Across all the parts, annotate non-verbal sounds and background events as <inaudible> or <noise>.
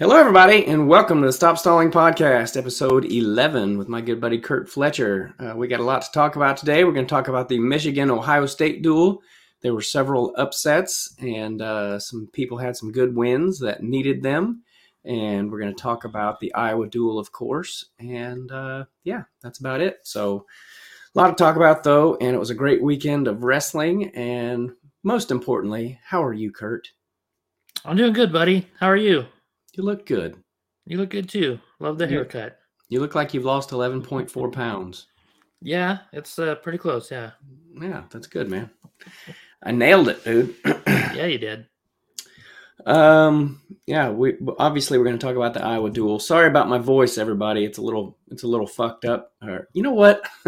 Hello, everybody, and welcome to the Stop Stalling Podcast, episode 11, with my good buddy Kurt Fletcher. Uh, we got a lot to talk about today. We're going to talk about the Michigan Ohio State duel. There were several upsets, and uh, some people had some good wins that needed them. And we're going to talk about the Iowa duel, of course. And uh, yeah, that's about it. So, a lot to talk about, though, and it was a great weekend of wrestling. And most importantly, how are you, Kurt? I'm doing good, buddy. How are you? You look good. You look good too. Love the You- haircut. You look like you've lost 11.4 pounds. Yeah, it's uh, pretty close. Yeah. Yeah, that's good, man. I nailed it, dude. <clears throat> Yeah, you did. um, yeah, we obviously we're going to talk about the Iowa duel. Sorry about my voice, everybody. It's a little, it's a little fucked up. Or, you know what? <laughs>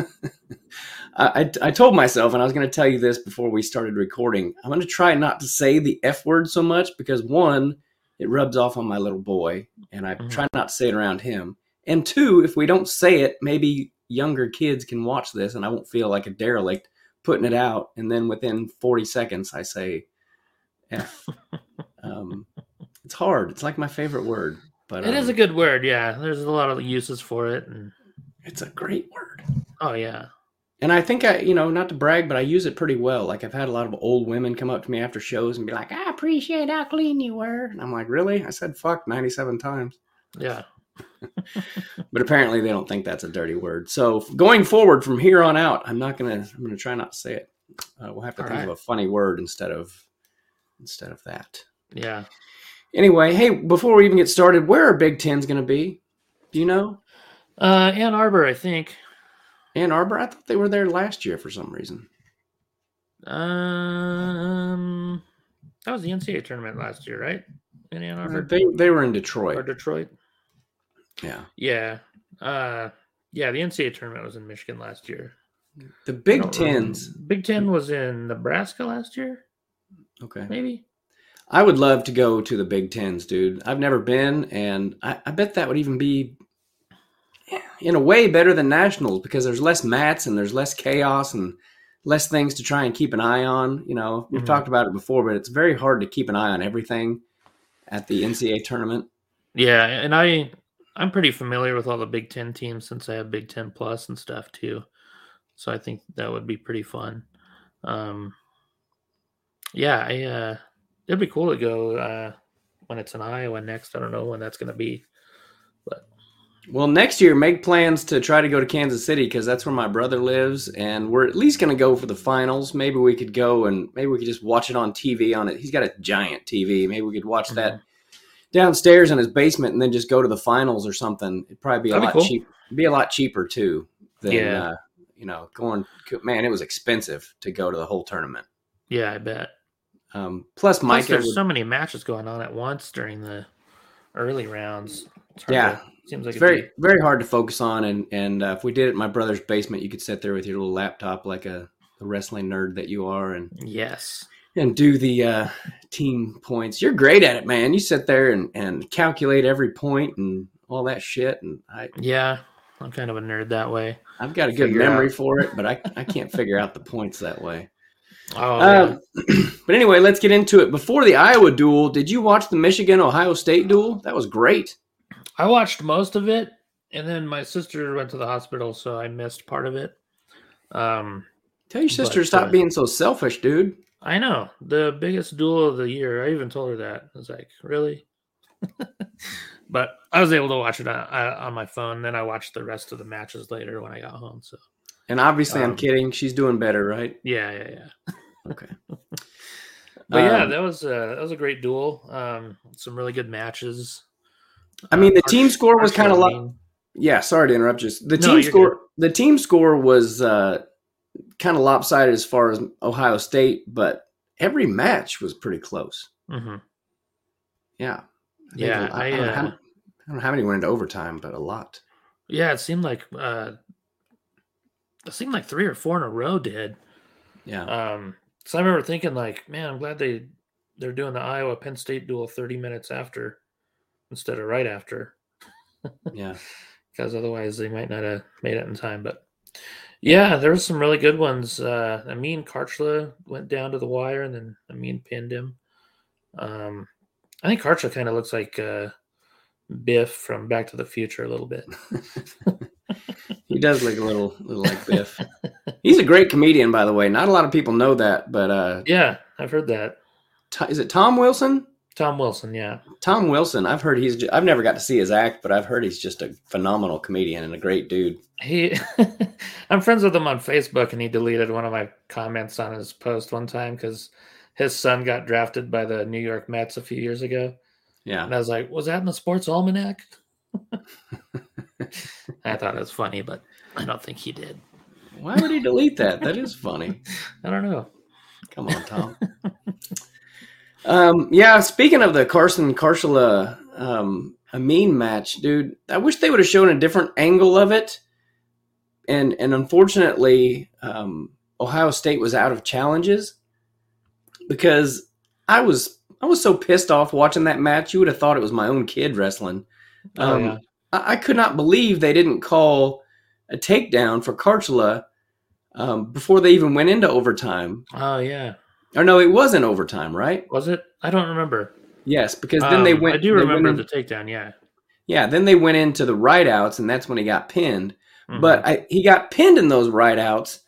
I, I I told myself, and I was going to tell you this before we started recording. I'm going to try not to say the f word so much because one, it rubs off on my little boy, and I Mhm. try not to say it around him. And two, if we don't say it, maybe younger kids can watch this, and I won't feel like a derelict putting it out. And then within 40 seconds, I say f. <laughs> um, it's hard. It's like my favorite word, but It is um, a good word. Yeah, there's a lot of uses for it, and it's a great word. oh yeah, And I think I, you know, not to brag, but I use it pretty well. Like I've had a lot of old women come up to me after shows and be like, "I appreciate how clean you were," and I'm like, "Really?" I said "fuck" 97 times, yeah. <laughs> but apparently they don't think that's a dirty word. So going forward from here on out, I'm not gonna. I'm gonna try not to say it. Uh, we'll have to All think right. of a funny word instead of instead of that. Yeah. Anyway, hey, before we even get started, where are Big Ten's gonna be? Do you know? Uh, Ann Arbor, I think. Ann Arbor? I thought they were there last year for some reason. Um, that was the NCAA tournament last year, right? In Ann Arbor They they were in Detroit or Detroit. Yeah. Yeah. Uh, yeah. The NCAA tournament was in Michigan last year. The Big don't remember. Big Ten was in Nebraska last year, Okay. maybe. I would love to go to the Big Tens, dude. I've never been, and I, I bet that would even be, in a way, better than nationals because there's less mats and there's less chaos and less things to try and keep an eye on. You know, we've Mhm. talked about it before, but it's very hard to keep an eye on everything at the NCAA tournament. Yeah, and I I'm pretty familiar with all the Big Ten teams since I have Big Ten Plus and stuff too. So I think that would be pretty fun. Um, yeah, I uh, it'd be cool to go uh, when it's in Iowa next. I don't know when that's going to be. Well, next year, make plans to try to go to Kansas City because that's where my brother lives, and we're at least going to go for the finals. Maybe we could go and maybe we could just watch it on TV. On it, he's got a giant TV. Maybe we could watch that downstairs in his basement and then just go to the finals or something. It'd probably be a That'd be lot cool. cheap. Be a lot cheaper too than Yeah. uh, you know going. Man, it was expensive to go to the whole tournament. Yeah, I bet. Um, plus, Plus, Micah, there's would- so many matches going on at once during the early rounds. Yeah. to- seems like it's very be- very hard to focus on. And and uh, if we did it in my brother's basement, you could sit there with your little laptop like a, a wrestling nerd that you are, and yes. and do the uh, team points. You're great at it, man. You sit there and, and calculate every point and all that shit. And I, Yeah, I'm kind of a nerd that way. I've got a good Figure memory out. for it, but I, I can't figure out the points that way. <laughs> Oh, yeah. Um, <clears throat> but anyway, let's get into it. Before the Iowa duel, did you watch the Michigan Ohio State duel? That was great. I watched most of it, and then my sister went to the hospital, so I missed part of it. Um, Tell your sister to But, stop uh, being so selfish, dude. I know the biggest duel of the year. I even told her that. I was like, really? <laughs> but I was able to watch it on, uh, on my phone. Then I watched the rest of the matches later when I got home. So And obviously, I'm um, kidding. She's doing better, right? yeah, yeah, yeah. Okay. <laughs> But yeah, Um, that was uh, that was a great duel. Um, some really good matches. I mean, Uh, the team score was kind of like. Yeah, sorry to interrupt Just The No, team score, the team score was uh, kind of lopsided as far as Ohio State, but every match was pretty close. mhm. Yeah, think Yeah, I, I, don't know how, uh, I don't know how many went into overtime, but a lot. Yeah, it seemed like uh, it seemed like three or four in a row did. Yeah, Um, so I remember thinking, like, man, I'm glad they they're doing the Iowa Penn State duel 30 minutes after instead of right after, yeah. <laughs> because otherwise they might not have made it in time. But yeah, there was some really good ones. Uh, Amine Kharchla went down to the wire, and then Amine pinned him. Um, I think Kharchla kind of looks like uh, Biff from Back to the Future a little bit. <laughs> he does look a little, little like Biff. <laughs> He's a great comedian, by the way. Not a lot of people know that, but uh, yeah, I've heard that. is it Tom Wilson? Tom Wilson, yeah. Tom Wilson. I've heard he's. I've never got to see his act, but I've heard he's just a phenomenal comedian and a great dude. He, <laughs> I'm friends with him on Facebook, and he deleted one of my comments on his post one time because his son got drafted by the New York Mets a few years ago. Yeah, and I was like, "Was that in the Sports Almanac?" <laughs> I thought it was funny, but I don't think he did. Why would he delete that? That is funny. <laughs> I don't know. Come on, Tom. Um, yeah, speaking of the Carson Karchula um, Amine match, dude, I wish they would have shown a different angle of it. And and unfortunately, um, Ohio State was out of challenges because I was I was so pissed off watching that match. You would have thought it was my own kid wrestling. Oh, um, yeah. I, I, could not believe they didn't call a takedown for Karchula um, before they even went into overtime. Oh yeah. Or no, it wasn't overtime, right? Was it? I don't remember. Yes, because then um, they went. I do remember in, the takedown. Yeah. Yeah. Then they went into the rideouts, and that's when he got pinned. Mm-hmm. But I, he got pinned in those rideouts,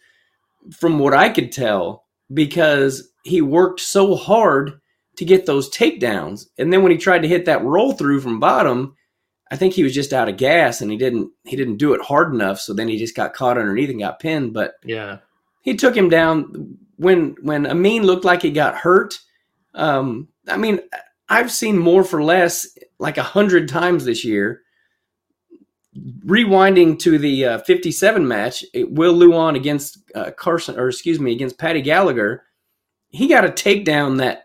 from what I could tell, because he worked so hard to get those takedowns, and then when he tried to hit that roll through from bottom, I think he was just out of gas and he didn't he didn't do it hard enough. So then he just got caught underneath and got pinned. But yeah, he took him down when when Amine looked like he got hurt. Um, I mean, I've seen more for less like a hundred times this year. Rewinding to the uh, 57 match, it, Will Lewan against uh, Carson, or excuse me, against Paddy Gallagher, he got a takedown that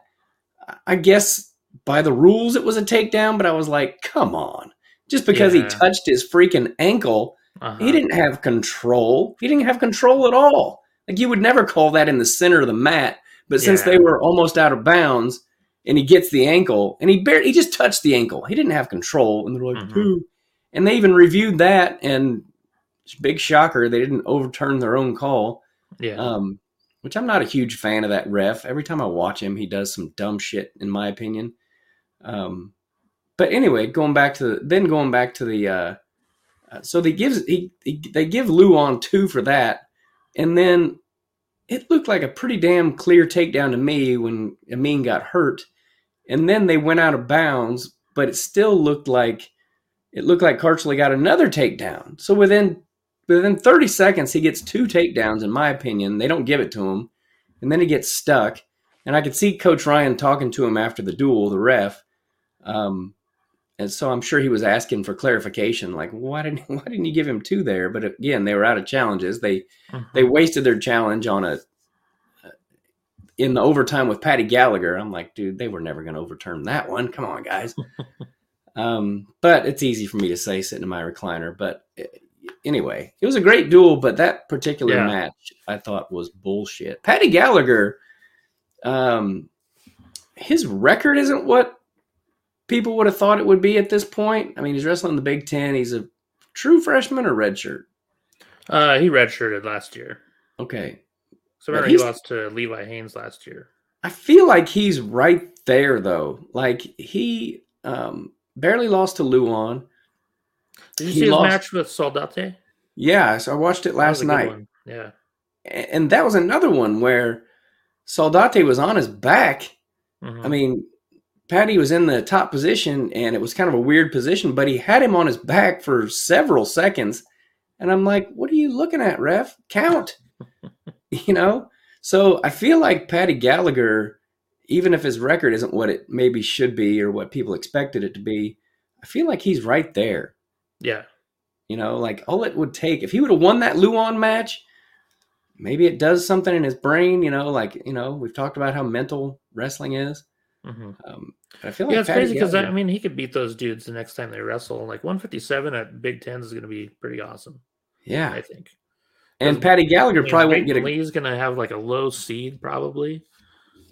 I guess by the rules it was a takedown, but I was like, come on just because yeah. he touched his freaking ankle. Uh-huh. He didn't have control. He didn't have control at all. Like you would never call that in the center of the mat. But since yeah. they were almost out of bounds, and he gets the ankle, and he barely he just touched the ankle. He didn't have control, and they're like, mm-hmm. And they even reviewed that, and big shocker, they didn't overturn their own call. Yeah. Um, which I'm not a huge fan of that ref. Every time I watch him, he does some dumb shit, in my opinion. Um, but anyway, going back to the, then going back to the uh, uh, so they gives he, he, they give Lewan two for that, and then it looked like a pretty damn clear takedown to me when Amine got hurt, and then they went out of bounds, but it still looked like it looked like Karchula got another takedown. So within within 30 seconds, he gets two takedowns. In my opinion, they don't give it to him, and then he gets stuck. And I could see Coach Ryan talking to him after the duel, the ref. Um, and so I'm sure he was asking for clarification, like why didn't <laughs> why didn't you give him two there? But again, they were out of challenges. They mm-hmm. they wasted their challenge on a in the overtime with Paddy Gallagher. I'm like, dude, they were never going to overturn that one. Come on, guys. <laughs> um, but it's easy for me to say sitting in my recliner. But uh, anyway, it was a great duel. But that particular yeah. match I thought was bullshit. Paddy Gallagher, um, his record isn't what people would have thought it would be at this point. I mean, he's wrestling the Big Ten. He's a true freshman or redshirt. Uh, he redshirted last year. Okay. So remember, he lost to Levi Haines last year. I feel like he's right there though. Like he um, barely lost to Lewan. Did you he see his lost... match with Soldate? Yeah, so I watched it last night. Yeah. And that was another one where Soldate was on his back. Mm-hmm. I mean, Paddy was in the top position and it was kind of a weird position, but he had him on his back for several seconds. And I'm like, what are you looking at, ref? Count. <laughs> you know? So I feel like Paddy Gallagher, even if his record isn't what it maybe should be or what people expected it to be, I feel like he's right there. Yeah. You know, like all it would take, if he would have won that Lewan match, maybe it does something in his brain, you know, like, you know, we've talked about how mental wrestling is. Mm-hmm. Um, I feel like yeah, it's crazy because I mean he could beat those dudes the next time they wrestle. Like 157 at Big Ten is going to be pretty awesome. Yeah, I think. And Paddy Gallagher probably won't get a. Lee's going to have like a low seed probably,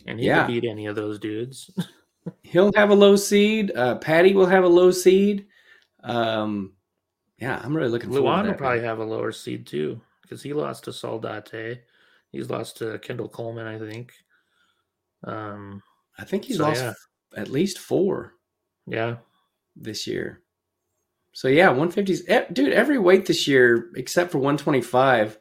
and he yeah. can beat any of those dudes. <laughs> He'll have a low seed. Uh, Paddy will have a low seed. Um, yeah, I'm really looking forward. Lewan will probably have a lower seed too because he lost to Soldate. He's lost to Kendall Coleman, I think. Um, I think he's so, lost yeah. at least four. Yeah. This year. So yeah, 150s, dude. Every weight this year except for 125,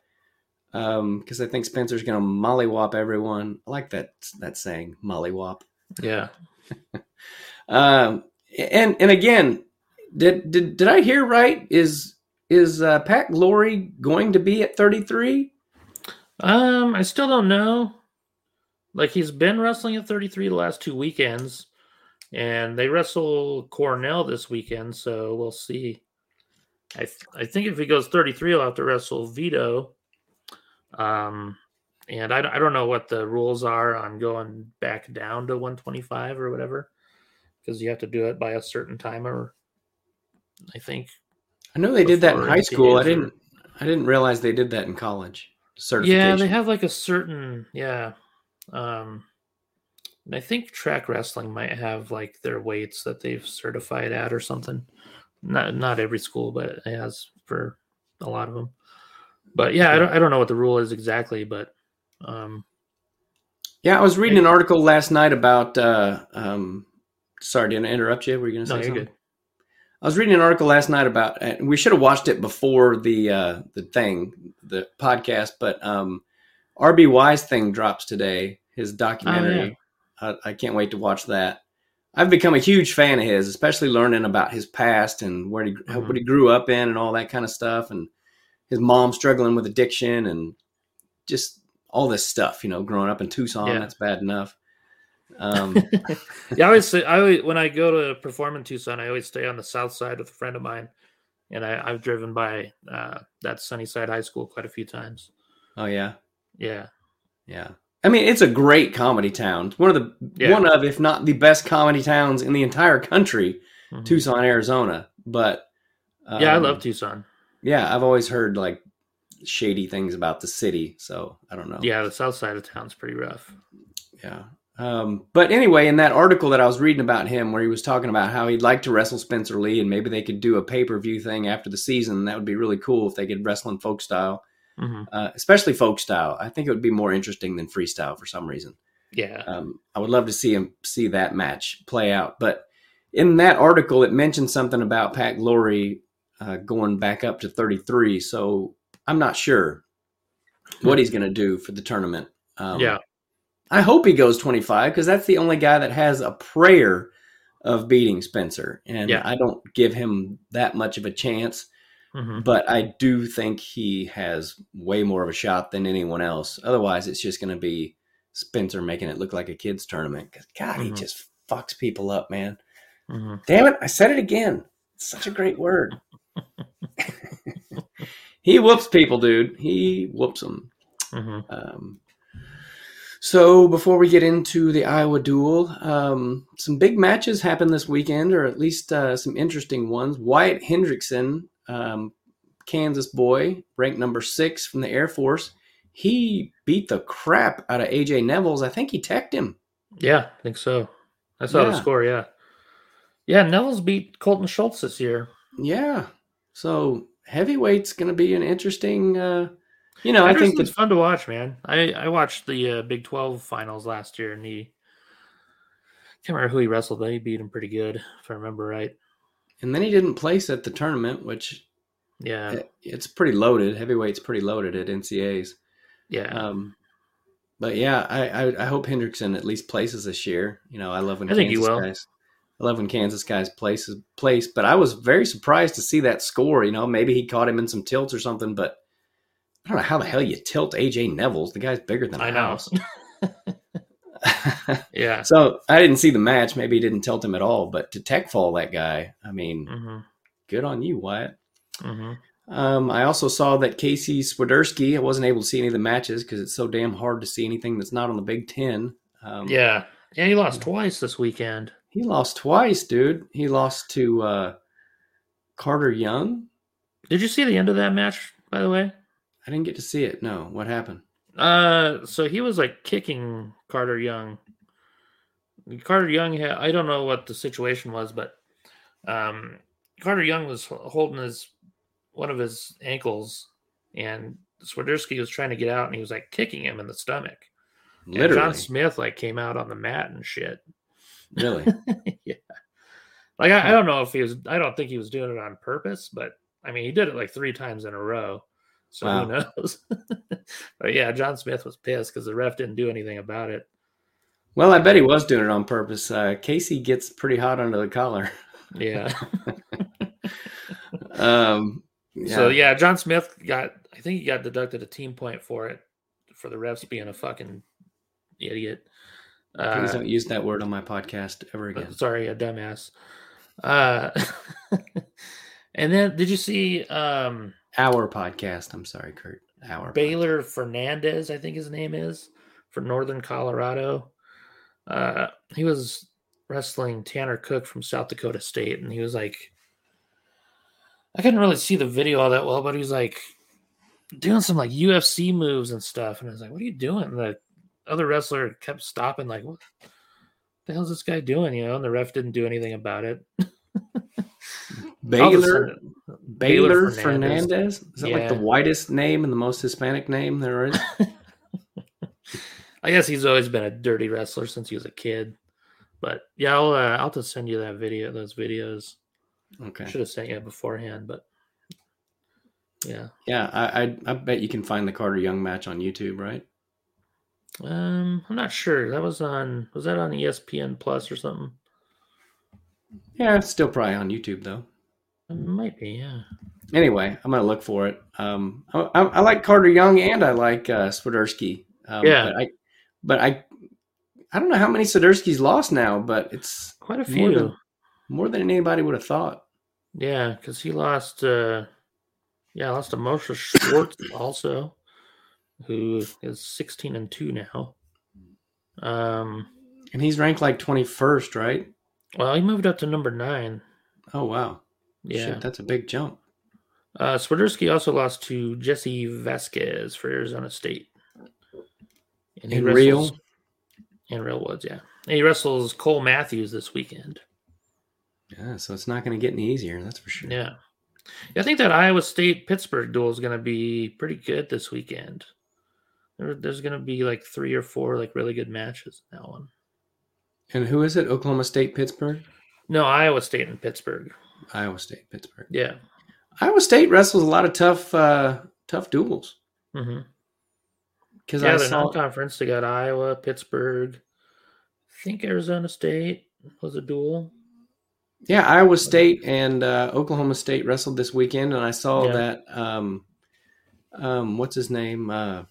um because I think Spencer's gonna mollywop everyone. I like that that saying, mollywop. Yeah. <laughs> Um, and and again, did did did I hear right? Is is uh, Pat Glory going to be at 33? Um, I still don't know. Like he's been wrestling at 33 the last two weekends, and they wrestle Cornell this weekend, so we'll see. I th- I think if he goes 33, he'll have to wrestle Vito. Um, and I, I don't know what the rules are on going back down to 125 or whatever, because you have to do it by a certain timer. I think. I know they did that in high school. I didn't I didn't realize they did that in college. Certification. Yeah, they have like a certain yeah. Um and I think track wrestling might have like their weights that they've certified at or something. Not not every school, but it has for a lot of them. But yeah, I don't I don't know what the rule is exactly, but um Yeah, I was reading an article last night about. Uh, um, sorry, did I interrupt you? Were you going to say no, something? good. I was reading an article last night about. And we should have watched it before the uh, the thing, the podcast. But um, RBY's thing drops today. His documentary. I, I can't wait to watch that. I've become a huge fan of his, especially learning about his past and where he Mhm. what he grew up in and all that kind of stuff, and his mom struggling with addiction and just all this stuff. You know, growing up in Tucson, Yeah. that's bad enough. Um, <laughs> yeah, I always say I always when I go to perform in Tucson, I always stay on the south side with a friend of mine, and I, I've driven by uh, that Sunnyside High School quite a few times. oh yeah, Yeah, yeah. I mean, it's a great comedy town. It's one of the Yeah. one of, if not the best comedy towns in the entire country, Mhm. Tucson, Arizona. But yeah, I um, love Tucson. Yeah, I've always heard like shady things about the city, so I don't know. Yeah, the south side of town's pretty rough. Yeah. Um, but anyway, in that article that I was reading about him, where he was talking about how he'd like to wrestle Spencer Lee, and maybe they could do a pay per view thing after the season. That would be really cool if they could wrestle in folk style, hmm uh, especially folk style. I think it would be more interesting than freestyle for some reason. Yeah, Um, I would love to see him see that match play out. But in that article, it mentioned something about Pat Glory uh, going back up to 33. So I'm not sure what he's going to do for the tournament. Um, yeah, I hope he goes 25 because that's the only guy that has a prayer of beating Spencer. And Yeah. I don't give him that much of a chance, hmm but I do think he has way more of a shot than anyone else. Otherwise, it's just going to be Spencer making it look like a kids' tournament. 'Cause, God, he Mhm. just fucks people up, man. hmm Damn it, I said it again. It's such a great word. <laughs> he whoops people, dude. He whoops them. hmm Um, so before we get into the Iowa duel, um, some big matches happened this weekend, or at least uh, some interesting ones. Wyatt Hendrickson, um, Kansas boy, ranked number six from the Air Force, he beat the crap out of AJ Nevills. I think he teched him. yeah, I think so. I saw Yeah. the score. Yeah, yeah. Nevills beat Colton Schultz this year. Yeah. So heavyweight's going to be an interesting. Uh, you know, I think it's fun to watch, man. I I watched the uh, Big Twelve finals last year, and he can't remember who he wrestled, but he beat him pretty good, if I remember right. And then he didn't place at the tournament, which Yeah, it- it's pretty loaded. Heavyweight's pretty loaded at NCAs. yeah, Um, but yeah, I, I I hope Hendrickson at least places this year. You know, I love when I think he Kansas will. guys. I love when Kansas guys places place, but I was very surprised to see that score. You know, maybe he caught him in some tilts or something, but I don't know how the hell you tilt AJ Nevills. The guy's bigger than I know. <laughs> <laughs> yeah. so I didn't see the match. Maybe he didn't tilt him at all, but to tech fall that guy, I mean, hmm good on you, Wyatt. hmm Um, I also saw that Casey Swiderski. I wasn't able to see any of the matches because it's so damn hard to see anything that's not on the Big Ten. Um, Yeah, yeah. He lost twice this weekend. he lost twice, dude. He lost to uh, Carter Young. Did you see the end of that match? By the way, I didn't get to see it. No, what happened? uh, so he was like kicking Carter Young. Carter Young had I don't know what the situation was, but um, Carter Young was holding his one of his ankles, and Swiderski was trying to get out, and he was like kicking him in the stomach. And Literally, John Smith like came out on the mat and shit. really. <laughs> yeah. Like I, I don't know if he was. I don't think he was doing it on purpose, but I mean, he did it like three times in a row. So Wow. who knows? <laughs> but yeah, John Smith was pissed because the ref didn't do anything about it. Well, I bet he was doing it on purpose. Uh, Casey gets pretty hot under the collar. Yeah. <laughs> Um, yeah. So yeah, John Smith got. I think he got deducted a team point for it for the refs being a fucking idiot. Please Uh, don't use that word on my podcast ever again. sorry, a dumbass. Uh, <laughs> and then did you see um, Our podcast. I'm sorry, Kurt. Our Baylor Fernandez? I think his name is for Northern Colorado. Uh, he was wrestling Tanner Cook from South Dakota State, and he was like, I couldn't really see the video all that well, but he was like doing some like UFC moves and stuff, and I was like, "What are you doing?" And the other wrestler kept stopping, like, "What the hell's this guy doing?" You know, and the ref didn't do anything about it. <laughs> I'll Baylor. Baylor Fernandez. Fernandez. Is that like the whitest name and the most Hispanic name there is? <laughs> I guess he's always been a dirty wrestler since he was a kid. But yeah, I'll uh, I'll just send you that video, those videos. Okay. I Should have sent you beforehand, but yeah. Yeah, I, I I bet you can find the Carter Young match on YouTube, right? Um, I'm not sure. That was on was that on ESPN Plus or something? Yeah, it's still probably on YouTube though. It might be, yeah. Anyway, I'm gonna look for it. Um, I, I, I like Carter Young and I like uh, Swiderski. Um, Yeah. I, but I, I don't know how many Swiderski's lost now, but it's Quite a More few. than- more than anybody would have thought. Yeah, because he lost uh yeah, lost to Mosha Schwartz <coughs> also, who is sixteen and two now. Um And he's ranked like 21st, right? well he moved up to number nine. Oh wow, Yeah. Shit, that's a big jump. Uh, Swiderski also lost to Jesse Vasquez for Arizona State. And In wrestles- Real? In Real Woods, yeah. And he wrestles Cole Matthews this weekend. Yeah, so it's not going to get any easier, that's for sure. Yeah. Yeah, I think that Iowa State Pittsburgh duel is going to be pretty good this weekend. There, there's going to be like three or four like really good matches in that one. And who is it? Oklahoma State, Pittsburgh, No, Iowa State and Pittsburgh. Iowa State, Pittsburgh. Yeah. Iowa State wrestles a lot of tough, uh, tough duels. hmm Because Yeah, I the saw, non-conference. They got Iowa, Pittsburgh. I think Arizona State was a duel. yeah, Iowa State and uh, Oklahoma State wrestled this weekend, and I saw Yeah. that. Um, um, what's his name? Uh,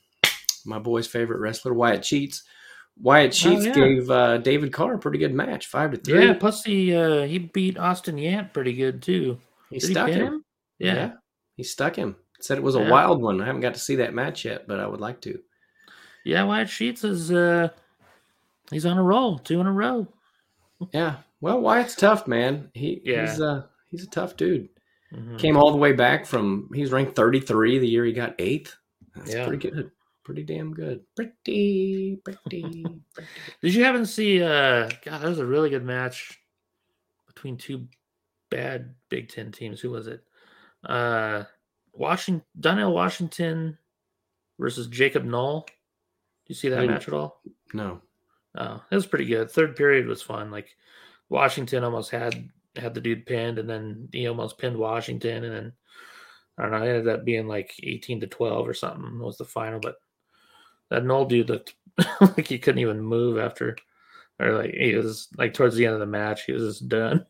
my boy's favorite wrestler, Wyatt Sheets. Wyatt Sheets Oh, yeah. gave uh, David Carr a pretty good match, five to three. Yeah, plus he uh, he beat Austin Yant pretty good too. he Did stuck he him. him? Yeah. he stuck him. Said it was a Yeah. wild one. I haven't got to see that match yet, but I would like to. Yeah, Wyatt Sheets is uh he's on a roll, two in a row. Yeah. Well, Wyatt's tough, man. He Yeah. he's uh he's a tough dude. Mhm. Came all the way back from he's ranked 33 the year he got eighth. That's Yeah. pretty good. Pretty damn good. Pretty, pretty, pretty. Did you happen to see uh God, that was a really good match between two bad Big Ten teams. Who was it? Uh Washington Donnell Washington versus Jacob Knoll. Do you see that didn't. match at all? No. Oh, it was pretty good. Third period was fun. Like Washington almost had had the dude pinned, and then he almost pinned Washington, and then I don't know. It ended up being like eighteen to twelve or something was the final. But that Knoll dude looked <laughs> like he couldn't even move after, or like he was like towards the end of the match, he was just done.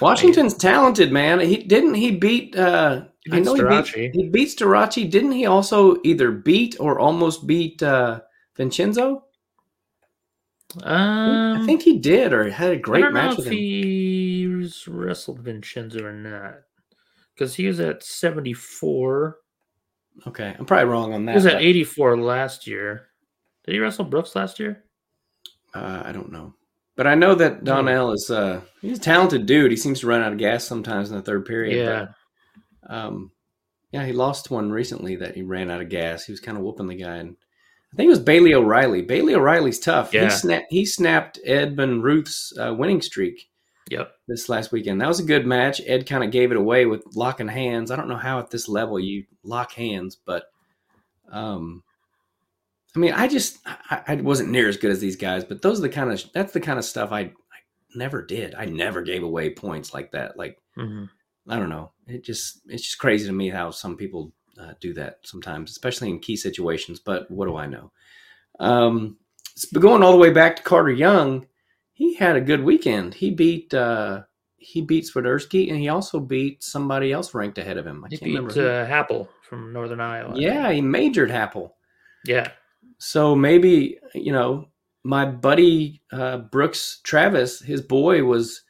Washington's talented, man. He didn't he beat uh I beat know he beat, Starace. he beat Starace. Didn't he also either beat or almost beat uh Vincenzo? Um, I think he did or had a great don't know match if with him. he wrestled Vincenzo or not, because he was at seventy four. Okay. I'm probably wrong on that. He was at but, 84 last year. Did he wrestle Brooks last year? uh, I don't know. But I know that Donnell is uh he's a talented dude. He seems to run out of gas sometimes in the third period. Yeah. But, um yeah, he lost one recently that he ran out of gas. He was kind of whooping the guy and I think it was Bailey O'Reilly. Bailey O'Reilly's tough. Yeah. He snapped he snapped Edmund Ruth's uh, winning streak Yep. this last weekend. That was a good match. Ed kind of gave it away with locking hands. I don't know how at this level you lock hands, but um, I mean, I just I, I wasn't near as good as these guys. But those are the kind of that's the kind of stuff I I never did. I never gave away points like that. Like hmm I don't know. It just it's just crazy to me how some people uh, do that sometimes, especially in key situations. But what do I know? Um, going all the way back to Carter Young, he had a good weekend. He beat uh, he beat Swiderski, and he also beat somebody else ranked ahead of him. I He can't beat remember. uh, Happel from Northern Iowa. Yeah, he majored Happel. yeah, So maybe you know my buddy uh, Brooks Travis, his boy was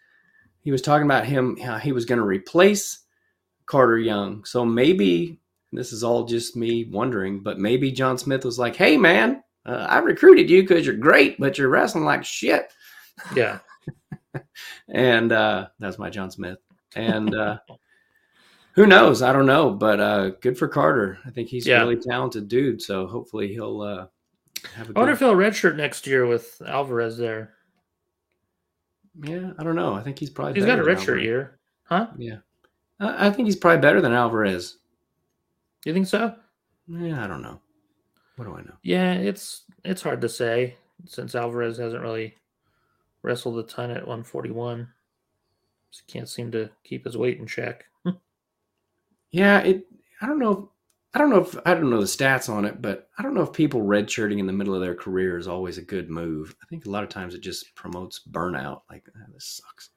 he was talking about him how he was going to replace Carter Young. So maybe this is all just me wondering, but maybe John Smith was like, "Hey man, uh, I recruited you because you're great, but you're wrestling like shit." yeah. <laughs> And uh, that's my John Smith. And uh, who knows? I don't know, but uh, good for Carter. I think he's a Yeah. really talented dude. So hopefully he'll uh, have a I wonder good if he'll redshirt next year with Alvarez there. Yeah, I don't know. I think he's probably He's got a richer Alvarez. year, huh? Yeah, I I think he's probably better than Alvarez. You think so? Yeah, I don't know. What do I know? Yeah, it's it's hard to say since Alvarez hasn't really wrestled a ton at 141. Just can't seem to keep his weight in check. <laughs> Yeah, it. I don't know. I don't know if I don't know the stats on it, but I don't know if people redshirting in the middle of their career is always a good move. I think a lot of times it just promotes burnout. Like "Ah, this sucks.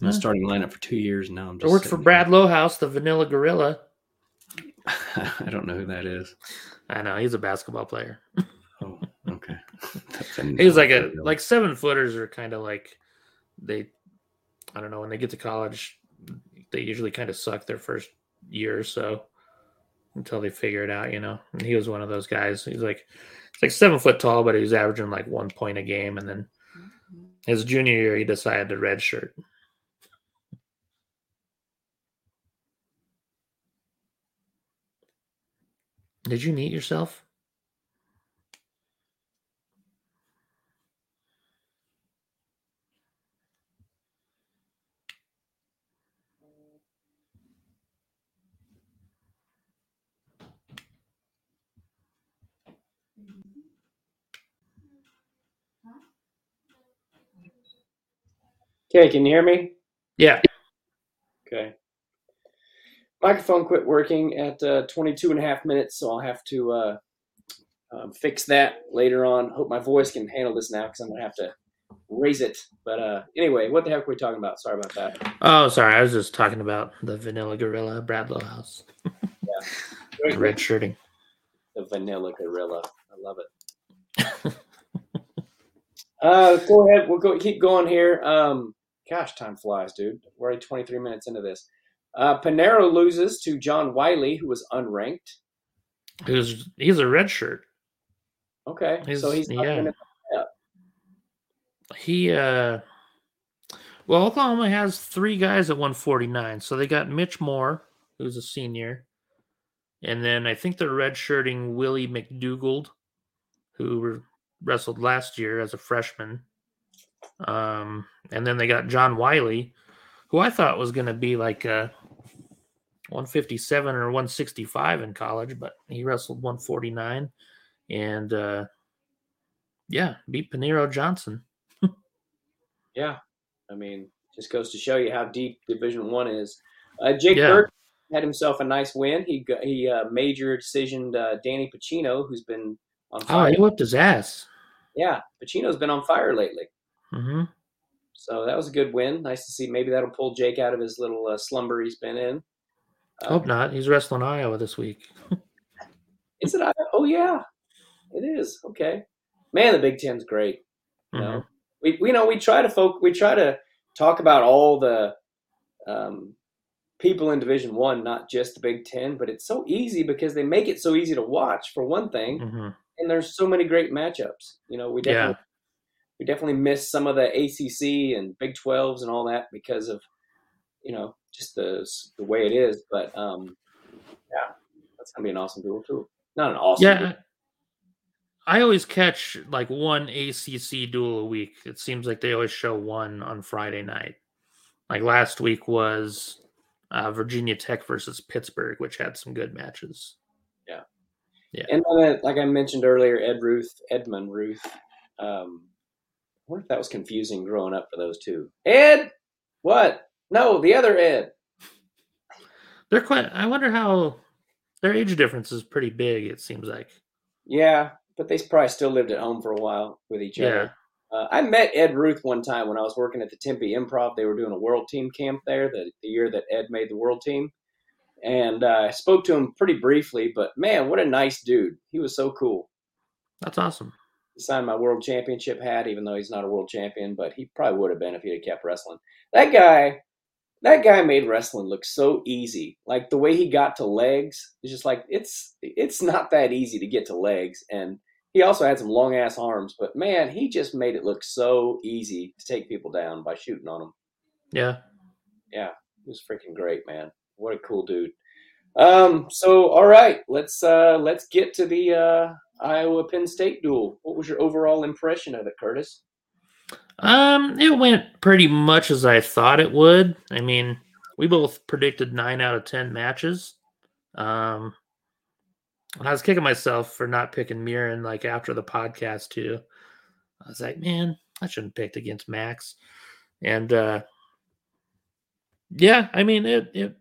I'm Yeah. starting lineup for two years and now. I'm I just worked for Brad Lowhouse, the Vanilla Gorilla. <laughs> I don't know who that is. I know he's a basketball player. Oh, okay. <laughs> That's He's like a like seven footers are kind of like they. I don't know when they get to college, they usually kind of suck their first year or so until they figure it out, you know. And he was one of those guys. He's like, it's like seven foot tall, but he was averaging like one point a game. And then mm-hmm. his junior year, he decided to redshirt. Did you meet yourself? Okay, can you hear me? Yeah. Okay. Microphone quit working at uh, 22 and a half minutes, so I'll have to uh, um, fix that later on. Hope my voice can handle this now because I'm going to have to raise it. But uh, anyway, what the heck are we talking about? Sorry about that. Oh, sorry. I was just talking about the Vanilla Gorilla, Bradlow House, yeah. <laughs> red shirting. The vanilla gorilla. I love it. <laughs> uh, go ahead. We'll go keep going here. Um, gosh, time flies, dude. We're already 23 minutes into this. Uh, Paniro loses to John Wiley, who was unranked. He's he's a red shirt. Okay, He's- so he's yeah. He uh well Oklahoma has three guys at 149. So they got Mitch Moore, who's a senior. And then I think they're redshirting Willie McDougald, who re- wrestled last year as a freshman. Um, and then they got John Wiley, who I thought was going to be like a 157 or 165 in college, but he wrestled 149 and uh, yeah, beat Paniro Johnson. <laughs> Yeah, I mean, just goes to show you how deep Division One is. Uh, Jake Yeah. Burke had himself a nice win. He got, he uh, major decisioned uh, Danny Pacino, who's been on fire. Oh, he whipped his ass. yeah, Pacino's been on fire lately. Hmm So that was a good win. Nice to see. Maybe that'll pull Jake out of his little uh, slumber he's been in. Uh, Hope not. He's wrestling Iowa this week. <laughs> Is it? Iowa? Oh yeah, it is. Okay, man, the Big Ten's great. You know, we we know we try to folk we try to talk about all the um, people in Division One, not just the Big Ten, but it's so easy because they make it so easy to watch for one thing, Mhm. and there's so many great matchups. You know, we definitely Yeah. We definitely miss some of the ACC and Big Twelves and all that because of you know just the the way it is. But um, yeah, that's gonna be an awesome duel too. Not an awesome. Yeah. duel. I always catch like one ACC duel a week. It seems like they always show one on Friday night. Like last week was uh, Virginia Tech versus Pittsburgh, which had some good matches. Yeah, yeah. And then, uh, like I mentioned earlier, Ed Ruth, Edmund Ruth, um, wonder if that was confusing growing up for those two. Ed, what? No, the other Ed. They're quite. I wonder how their age difference is pretty big. It seems like. Yeah, but they probably still lived at home for a while with each Yeah. other. Uh, I met Ed Ruth one time when I was working at the Tempe Improv. They were doing a world team camp there the, the year that Ed made the world team. And uh, I spoke to him pretty briefly, but man, what a nice dude. He was so cool. That's awesome. He signed my world championship hat, even though he's not a world champion, but he probably would have been if he'd have kept wrestling. That guy, that guy made wrestling look so easy. Like the way he got to legs, it's just like it's it's not that easy to get to legs. And he also had some long ass arms, but man, he just made it look so easy to take people down by shooting on them. Yeah. Yeah, he was freaking great, man. What a cool dude. Um, so all right, let's uh let's get to the uh Iowa Penn State duel. What was your overall impression of it, Curtis? Um, it went pretty much as I thought it would. I mean, we both predicted nine out of ten matches. Um, and I was kicking myself for not picking Murin like after the podcast too. I was like, man, I shouldn't have picked against Max. And uh yeah, I mean it it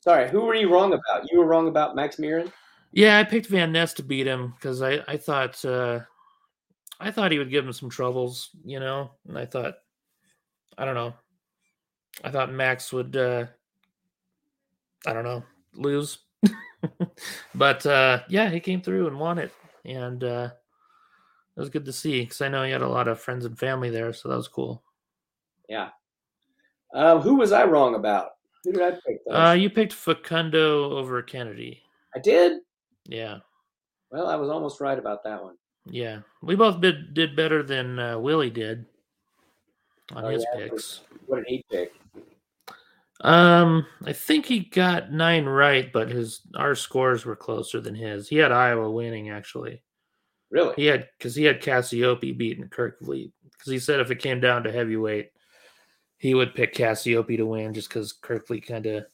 Sorry, who were you wrong about? You were wrong about Max Murin? Yeah, I picked Van Ness to beat him because I, I thought uh I thought he would give him some troubles, you know, and I thought I don't know. I thought Max would uh I don't know, lose. <laughs> but uh yeah, he came through and won it. And uh it was good to see because I know he had a lot of friends and family there, so that was cool. Yeah. Um, who was I wrong about? Who did I pick? Those? Uh you picked Facundo over Kennedy. I did. Yeah. Well, I was almost right about that one. Yeah. We both did did better than uh, Willie did on Oh, his yeah, picks. What did he pick? Um, I think he got nine right, but his our scores were closer than his. He had Iowa winning actually. Really? He had because he had Cassioppi beating Kerkvliet because he said if it came down to heavyweight, he would pick Cassioppi to win just because Kerkvliet kind of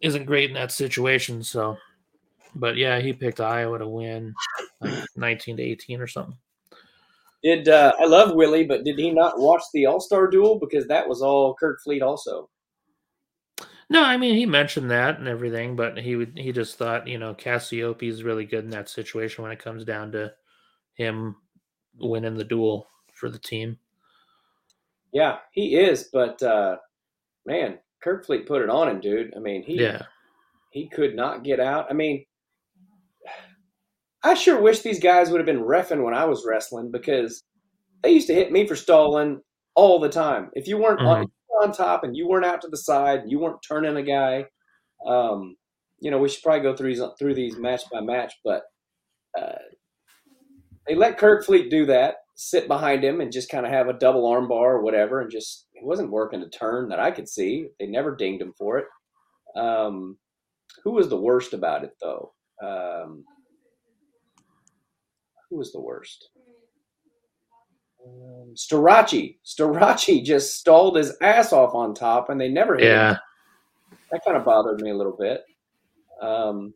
isn't great in that situation. So, but yeah, he picked Iowa to win, like <laughs> nineteen to eighteen or something. Did uh, I love Willie? But did he not watch the All Star duel because that was all Kerkvliet also? No, I mean he mentioned that and everything, but he would he just thought you know Cassioppi is really good in that situation when it comes down to him winning the duel for the team. Yeah, he is. But uh, man, Kerkvliet put it on him, dude. I mean, he Yeah, he could not get out. I mean, I sure wish these guys would have been refing when I was wrestling because they used to hit me for stalling all the time. If you weren't on, Mhm. you were on top and you weren't out to the side, you weren't turning a guy. Um, you know, we should probably go through these through these match by match, but uh, they let Kerkvliet do that, sit behind him, and just kind of have a double arm bar or whatever, and just it wasn't working to turn that I could see. They never dinged him for it. Um, who was the worst about it though? Um, who was the worst? Um, Starocci. Starocci <laughs> just stalled his ass off on top, and they never hit him. yeah, That kind of bothered me a little bit. Um,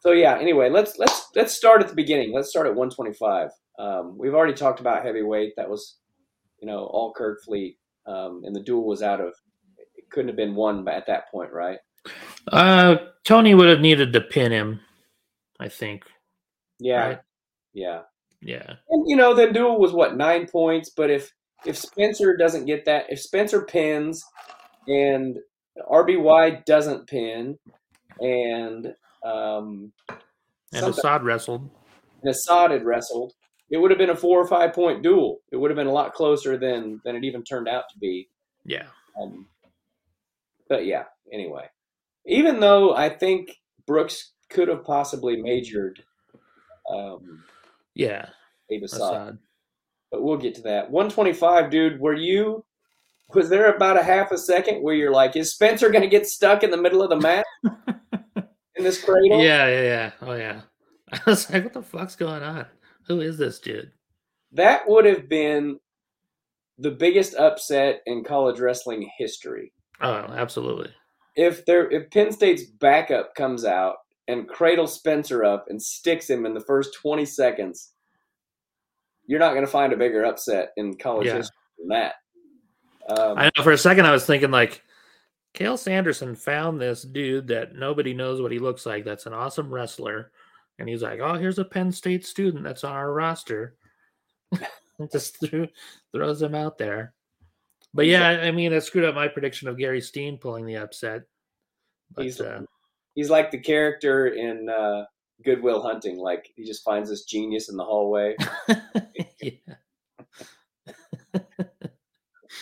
so yeah. Anyway, let's let's let's start at the beginning. Let's start at 125. Um, we've already talked about heavyweight. That was, you know, all Kerkvliet, um, and the duel was out of. It couldn't have been won at that point, right? uh, Tony would have needed to pin him, I think. Yeah, Right. Yeah. Yeah, And you know, the duel was what nine points. But if if Spencer doesn't get that, if Spencer pins and RBY doesn't pin, and um, and Assad wrestled. and Assad had wrestled, it would have been a four or five point duel. It would have been a lot closer than than it even turned out to be. Yeah, Um, but yeah, anyway, even though I think Brooks could have possibly majored um, yeah, Abe Assad. Assad. but we'll get to that. 125, dude. Were you? Was there about a half a second where you're like, is Spencer going to get stuck in the middle of the mat <laughs> in this cradle? Yeah, yeah, yeah. Oh yeah. <laughs> I was like, what the fuck's going on? Who is this dude? That would have been the biggest upset in college wrestling history. Oh, absolutely. If there, if Penn State's backup comes out and cradles Spencer up and sticks him in the first 20 seconds, you're not going to find a bigger upset in college Yeah. history than that. Um, I know for a second I was thinking like Cael Sanderson found this dude that nobody knows what he looks like. That's an awesome wrestler. And he's like, Oh, here's a Penn State student that's on our roster. <laughs> Just threw, throws him out there. But yeah, I mean, that screwed up my prediction of Gary Steen pulling the upset. But, he's uh, he's like the character in uh, Good Will Hunting. Like he just finds this genius in the hallway. <laughs>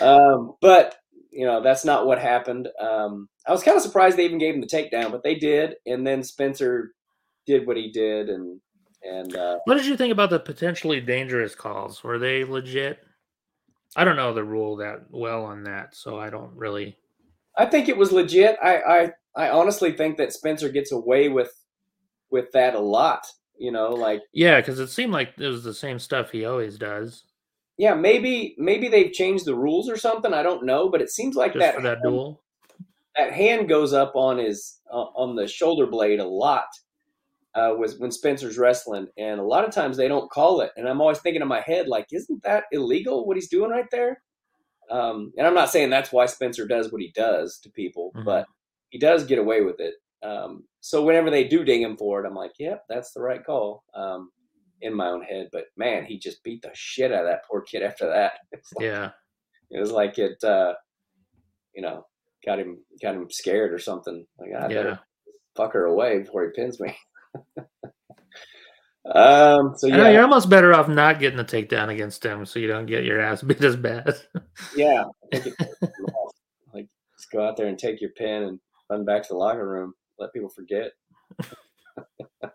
Um, but you know that's not what happened. Um, I was kind of surprised they even gave him the takedown, but they did. And then Spencer did what he did, and and uh, What did you think about the potentially dangerous calls? Were they legit? I don't know the rule that well on that, so I don't really. I think it was legit. I, I I honestly think that Spencer gets away with with that a lot. You know, like Yeah, because it seemed like it was the same stuff he always does, yeah, maybe maybe they've changed the rules or something. I don't know, but it seems like just that for that hand- duel. that hand goes up on his uh, on the shoulder blade a lot. Uh, was when Spencer's wrestling, and a lot of times they don't call it, and I'm always thinking in my head like, isn't that illegal? What he's doing right there? Um, and I'm not saying that's why Spencer does what he does to people, Mhm. but he does get away with it. Um, so whenever they do ding him for it, I'm like, yep, that's the right call. Um, in my own head, but man, he just beat the shit out of that poor kid after that. <laughs> Like, Yeah, it was like it, uh, you know, got him got him scared or something. Like I yeah. better fuck her away before he pins me. <laughs> um. So know yeah, you're almost better off not getting the takedown against him, so you don't get your ass beat as bad. <laughs> yeah. I think it- like just go out there and take your pin and run back to the locker room. Let people forget. <laughs>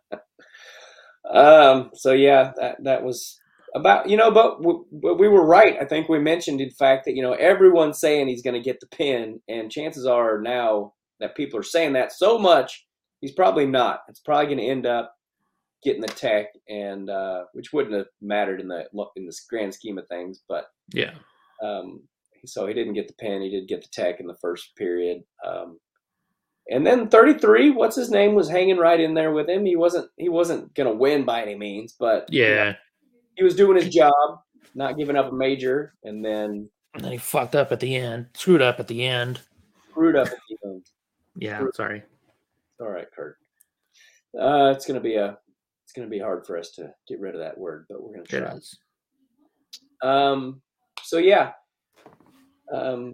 um. So yeah, that that was about you know, but w- but we were right. I think we mentioned in fact that you know everyone's saying he's going to get the pin, and chances are now that people are saying that so much, he's probably not. It's probably going to end up getting the tech, and uh, which wouldn't have mattered in the in the grand scheme of things, but yeah, um, so he didn't get the pin. He did get the tech in the first period. Um, and then 33, what's his name, was hanging right in there with him. He wasn't he wasn't gonna win by any means, but yeah. he was doing his job, not giving up a major, and then And then he fucked up at the end, screwed up at the end. screwed up at the end. Yeah, sorry. All right, Kurt. Uh, it's gonna be a it's gonna be hard for us to get rid of that word, but we're gonna It try. is. Um, so yeah. Um,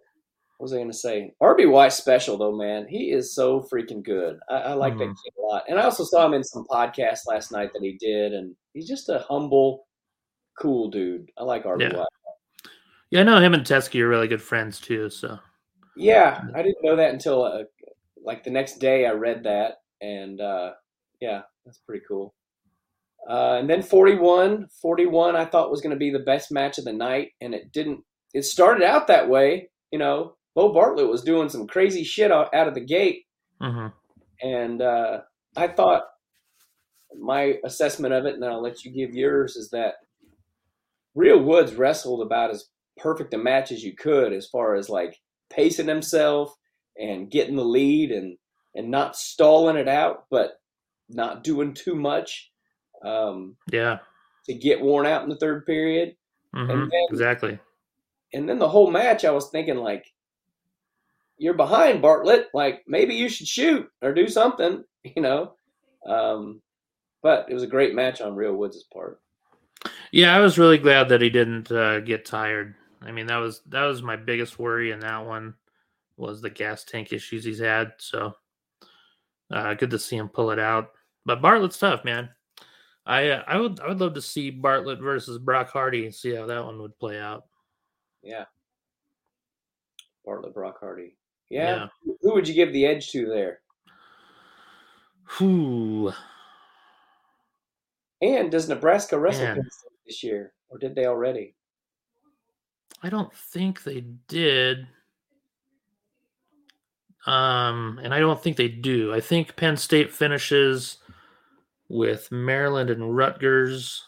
what was I going to say? RBY special though, man. He is so freaking good. I, I like that Mhm. kid a lot. And I also saw him in some podcast last night that he did, and he's just a humble, cool dude. I like RBY. Yeah. Yeah, I know him and Teske are really good friends too. So Yeah, I didn't know that until uh, like the next day I read that, and uh, yeah, that's pretty cool. Uh, and then 41, 41 I thought was going to be the best match of the night, and it didn't. It started out that way, you know. Beau Bartlett was doing some crazy shit out, out of the gate, mhm. and uh, I thought my assessment of it, and then I'll let you give yours, is that Real Woods wrestled about as perfect a match as you could, as far as like pacing himself and getting the lead and and not stalling it out, but not doing too much um, yeah, to get worn out in the third period. mhm, then- exactly. And then the whole match, I was thinking like, you're behind Bartlett. Like maybe you should shoot or do something, <laughs> you know. Um, but it was a great match on Real Woods' part. Yeah, I was really glad that he didn't uh, get tired. I mean, that was that was my biggest worry in that one was the gas tank issues he's had. So uh, good to see him pull it out. But Bartlett's tough, man. I uh, I would I would love to see Bartlett versus Brock Hardy and see how that one would play out. Yeah. Bartlett Brock Hardy. Yeah. Who would you give the edge to there? Who? And does Nebraska wrestle Man. Penn State this year, or did they already? I don't think they did. Um, and I don't think they do. I think Penn State finishes with Maryland and Rutgers.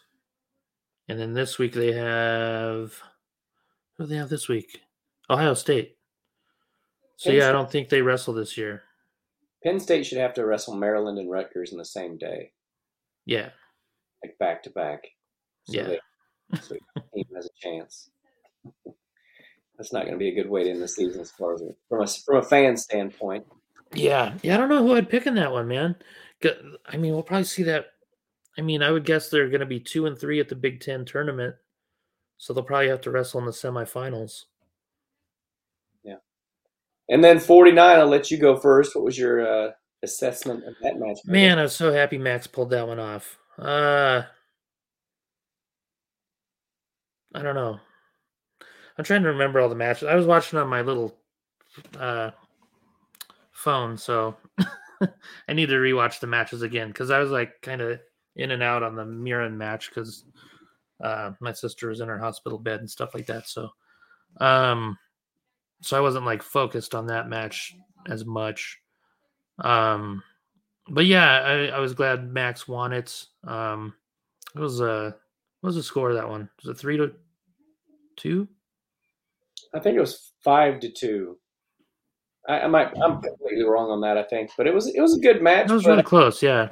And then this week they have who do they have this week? Ohio State. So Penn yeah, I don't think they wrestle this year. Penn State should have to wrestle Maryland and Rutgers in the same day, Yeah. like back to back. So Yeah. they so <laughs> team has a chance. That's not going to be a good way to end the season, as far as from a from a fan standpoint. Yeah, yeah. I don't know who I'd pick in that one, man. I mean, we'll probably see that. I mean, I would guess they're going to be two and three at the Big Ten tournament, so they'll probably have to wrestle in the semifinals. Yeah, and then forty nine. I'll let you go first. What was your uh, assessment of that match? Man, I was so happy Max pulled that one off. Uh, I don't know. I'm trying to remember all the matches. I was watching on my little uh, phone, so <laughs> <laughs> I need to rewatch the matches again because I was like kind of in and out on the Murin match because uh, my sister was in her hospital bed and stuff like that. So, um, so I wasn't like focused on that match as much. Um, but yeah, I, I was glad Max won it. Um, it was a what was the score of that one? Was it three to two? I think it was five to two. I, I, might I'm completely wrong on that. I think, but it was it was a good match. It was really close. Yeah.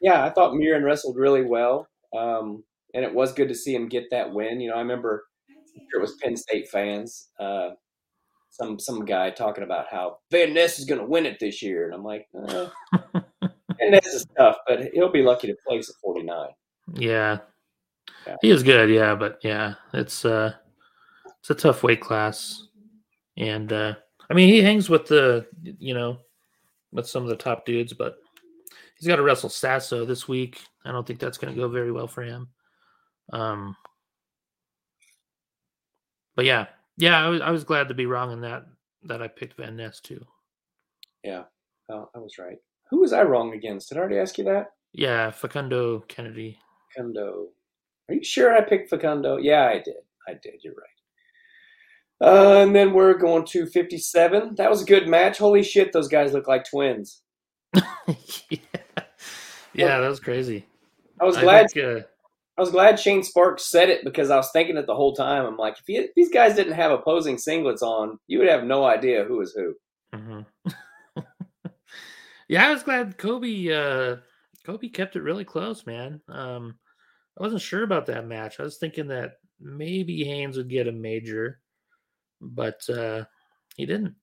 Yeah, I thought Murin wrestled really well, um, and it was good to see him get that win. You know, I remember it was Penn State fans. Uh, some some guy talking about how Van Ness is going to win it this year, and I'm like, uh, <laughs> Van Ness is tough, but he'll be lucky to place at 49. Yeah. yeah, he is good. Yeah, but yeah, it's uh, it's a tough weight class, and uh, I mean he hangs with the you know with some of the top dudes, but he's got to wrestle Sasso this week. I don't think that's going to go very well for him. Um, but yeah, yeah, I was I was glad to be wrong in that that I picked Van Ness too. Yeah, oh, I was right. Who was I wrong against? Did I already ask you that? Yeah, Facundo Kennedy. Facundo. Are you sure I picked Facundo? Yeah, I did. I did. You're right. Uh, and then we're going to 57. That was a good match. Holy shit, those guys look like twins. yeah. <laughs> yeah, that was crazy. I was glad. I, think, uh... I was glad Shane Sparks said it because I was thinking it the whole time. I'm like, if, he, if these guys didn't have opposing singlets on, you would have no idea who is who. Mm-hmm. <laughs> yeah, I was glad Cobe. Uh, Cobe kept it really close, man. Um, I wasn't sure about that match. I was thinking that maybe Haines would get a major but uh, he didn't.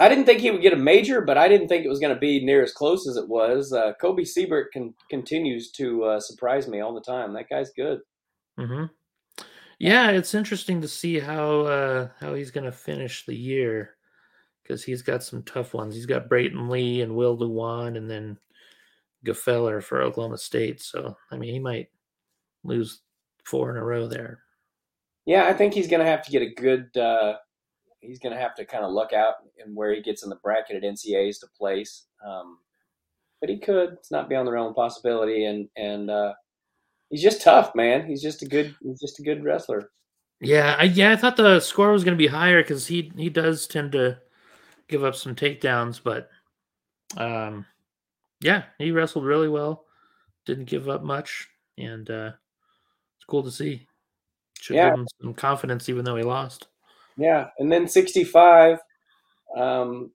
I didn't think he would get a major, but I didn't think it was going to be near as close as it was. Uh, Cobe Siebert can, continues to uh, surprise me all the time. That guy's good. Mm-hmm. Yeah, it's interesting to see how uh, how he's going to finish the year because he's got some tough ones. He's got Brayton Lee and Will Lewan, and then Gfeller for Oklahoma State. So I mean, he might lose four in a row there. Yeah, I think he's going to have to get a good. Uh, he's going to have to kind of look out and where he gets in the bracket at NCAA's to place. Um, but he could. It's not beyond the realm of possibility. And and uh, he's just tough, man. He's just a good. He's just a good wrestler. Yeah, I, yeah. I thought the score was going to be higher because he he does tend to give up some takedowns, but um, yeah, he wrestled really well. Didn't give up much, and uh, it's cool to see. Should yeah. give him some confidence, even though he lost. Yeah, and then 65. Um,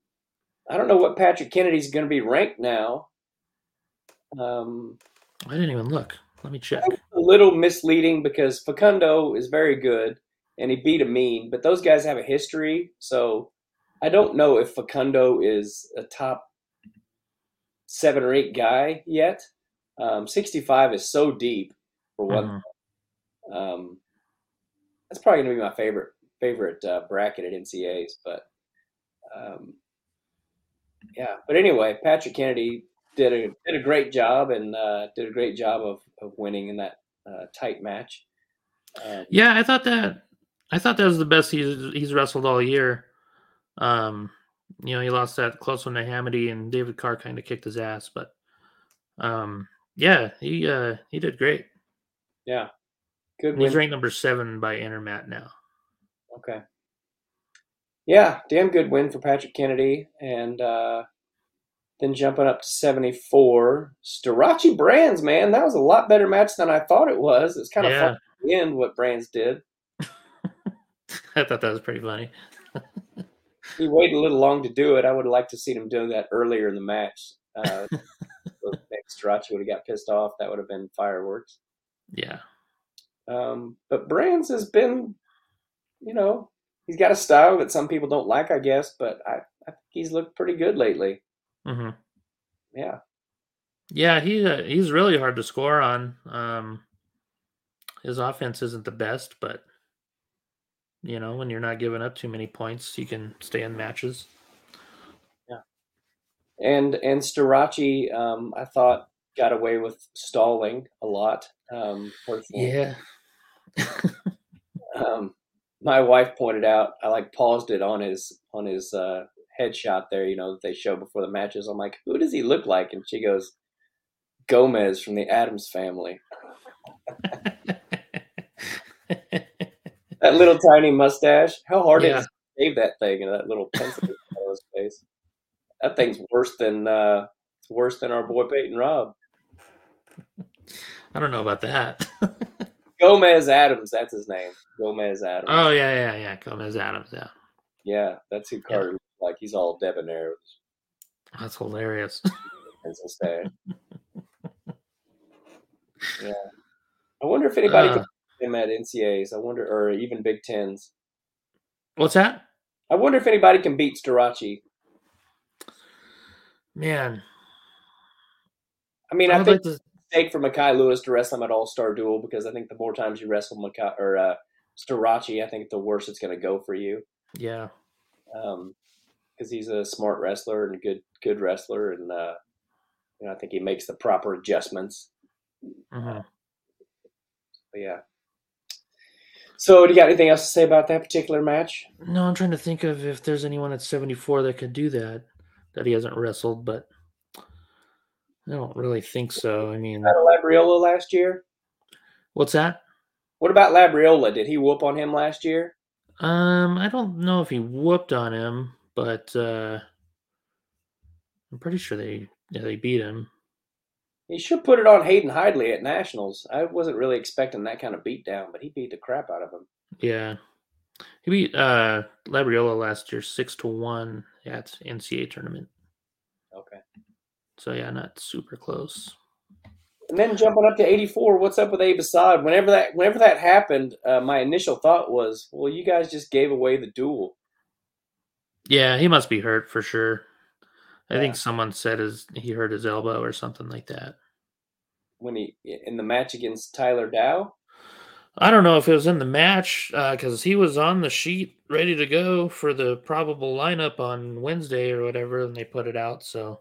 I don't know what Patrick Kennedy's going to be ranked now. Um, I didn't even look. Let me check. A little misleading because Facundo is very good and he beat Amine, but those guys have a history. So I don't know if Facundo is a top seven or eight guy yet. Um, 65 is so deep for what. Mm-hmm. Um, that's probably going to be my favorite favorite uh, bracket at NCA's. But um, yeah, but anyway, Patrick Kennedy did a did a great job and uh, did a great job of, of winning in that uh, tight match. Um, yeah, I thought that I thought that was the best he's he's wrestled all year. Um, you know, he lost that close one to Hamiti, and David Carr kind of kicked his ass, but um, yeah, he uh, he did great. Yeah, Good. He's ranked number seven by Intermat now. Okay. Yeah, damn good win for Patrick Kennedy, and uh, then jumping up to seventy four. Starocci Brands, man, that was a lot better match than I thought it was. It's kind of yeah. fun the end what Brands did. <laughs> I thought that was pretty funny. <laughs> he waited a little long to do it. I would have liked to seen him do that earlier in the match. Uh, <laughs> Starocci would have got pissed off. That would have been fireworks. Yeah. Um, but Brands has been, you know, he's got a style that some people don't like, I guess, but I, I think he's looked pretty good lately. Mm-hmm. Yeah. Yeah, he uh, he's really hard to score on. Um, his offense isn't the best, but you know when you're not giving up too many points, you can stay in matches. Yeah. And and Starocci, um, I thought got away with stalling a lot. Um, personally. Yeah, um, my wife pointed out I like paused it on his on his uh, headshot there, you know, that they show before the matches. I'm like, who does he look like? And she goes, Gomez from the Addams family. That little tiny mustache. How hard Yeah. is it to shave that thing and that little pencil on his face? That thing's worse than uh, worse than our boy Peyton Robb. I don't know about that. <laughs> Gomez Addams, that's his name. Gomez Addams. oh yeah, yeah, yeah. Gomez Addams. Yeah, yeah, that's who Carter looks like. He's all debonair that's hilarious. <laughs> his pencil stash. yeah. I wonder if anybody Uh. can beat him at NCAs. I wonder, or even Big Tens. What's that? I wonder if anybody can beat Starocci. Man, I mean, I I, think like to. Mistake for Mekhi Lewis to wrestle him at All Star Duel because I think the more times you wrestle Makai or uh, Starocci, I think the worse it's going to go for you. Yeah, Because he's a smart wrestler and a good good wrestler, and uh, you know I think he makes the proper adjustments. hmm But yeah. So, do you got anything else to say about that particular match? No, I'm trying to think of if there's anyone at 74 that could do that that he hasn't wrestled, but I don't really think so. I mean, Out Labriola last year. what's that? What about Labriola? Did he whoop on him last year? Um, I don't know if he whooped on him, but uh I'm pretty sure they yeah, they beat him. He should put it on Hayden Hidlay at Nationals. I wasn't really expecting that kind of beatdown, but he beat the crap out of him. Yeah. He beat uh Labriola last year six to one at NCAA tournament. Okay. So yeah, not super close. And then jumping up to 84, what's up with Abe Assad? Whenever that whenever that happened, uh, my initial thought was, well, you guys just gave away the duel. Yeah, he must be hurt for sure. I Yeah. think someone said his he hurt his elbow or something like that. when he in the match against Tyler Dow. I don't know if it was in the match because he was on the sheet ready to go for the probable lineup on Wednesday or whatever, and they put it out. So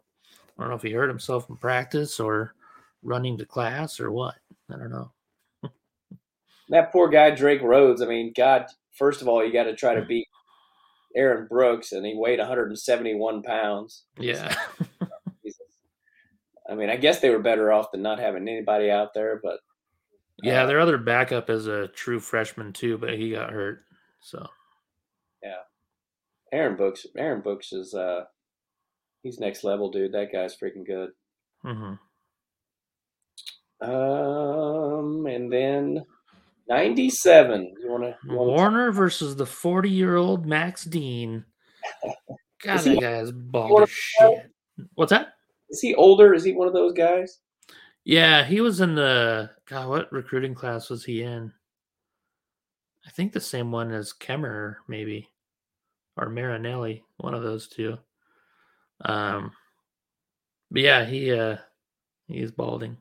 I don't know if he hurt himself in practice or running to class or what. I don't know. That poor guy Drake Rhodes. I mean, God, first of all, you got to try to beat Aaron Brooks, and he weighed 171 pounds. Yeah, <laughs> I mean, I guess they were better off than not having anybody out there, but yeah. Uh, Their other backup is a true freshman too, but he got hurt. So Yeah. Aaron Brooks, Aaron Brooks is uh, he's next level, dude. That guy's freaking good. Mm-hmm. Um, and then 97. You want to? Warner versus the forty-year-old Max Dean. <laughs> God, he- that guy is bald shit. What's that? Is he older? Is he one of those guys? Yeah, he was in the God. What recruiting class was he in? I think the same one as Kemmer, maybe, or Marinelli, one of those two. Um, but yeah, he uh, he's balding.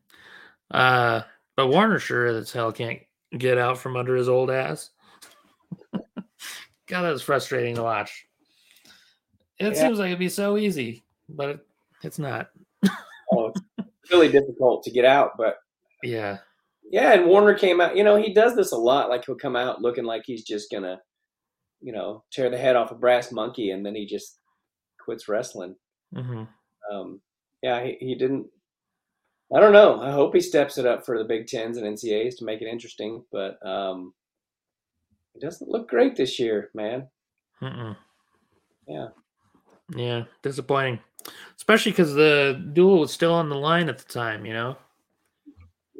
Uh, but Warner sure as hell can't get out from under his old ass. <laughs> God, that was frustrating to watch. It Yeah. seems like it'd be so easy, but it, it's not. <laughs> Oh, it's really difficult to get out, but Yeah. yeah. And Warner came out. You know, he does this a lot. Like he'll come out looking like he's just gonna, you know, tear the head off a brass monkey, and then he just quits wrestling. Hmm Um, yeah, he, he didn't. I don't know. I hope he steps it up for the Big Tens and NCAAs to make it interesting, but um, it doesn't look great this year, man. Mm-mm. Yeah. Yeah, disappointing. Especially because the duel was still on the line at the time, you know?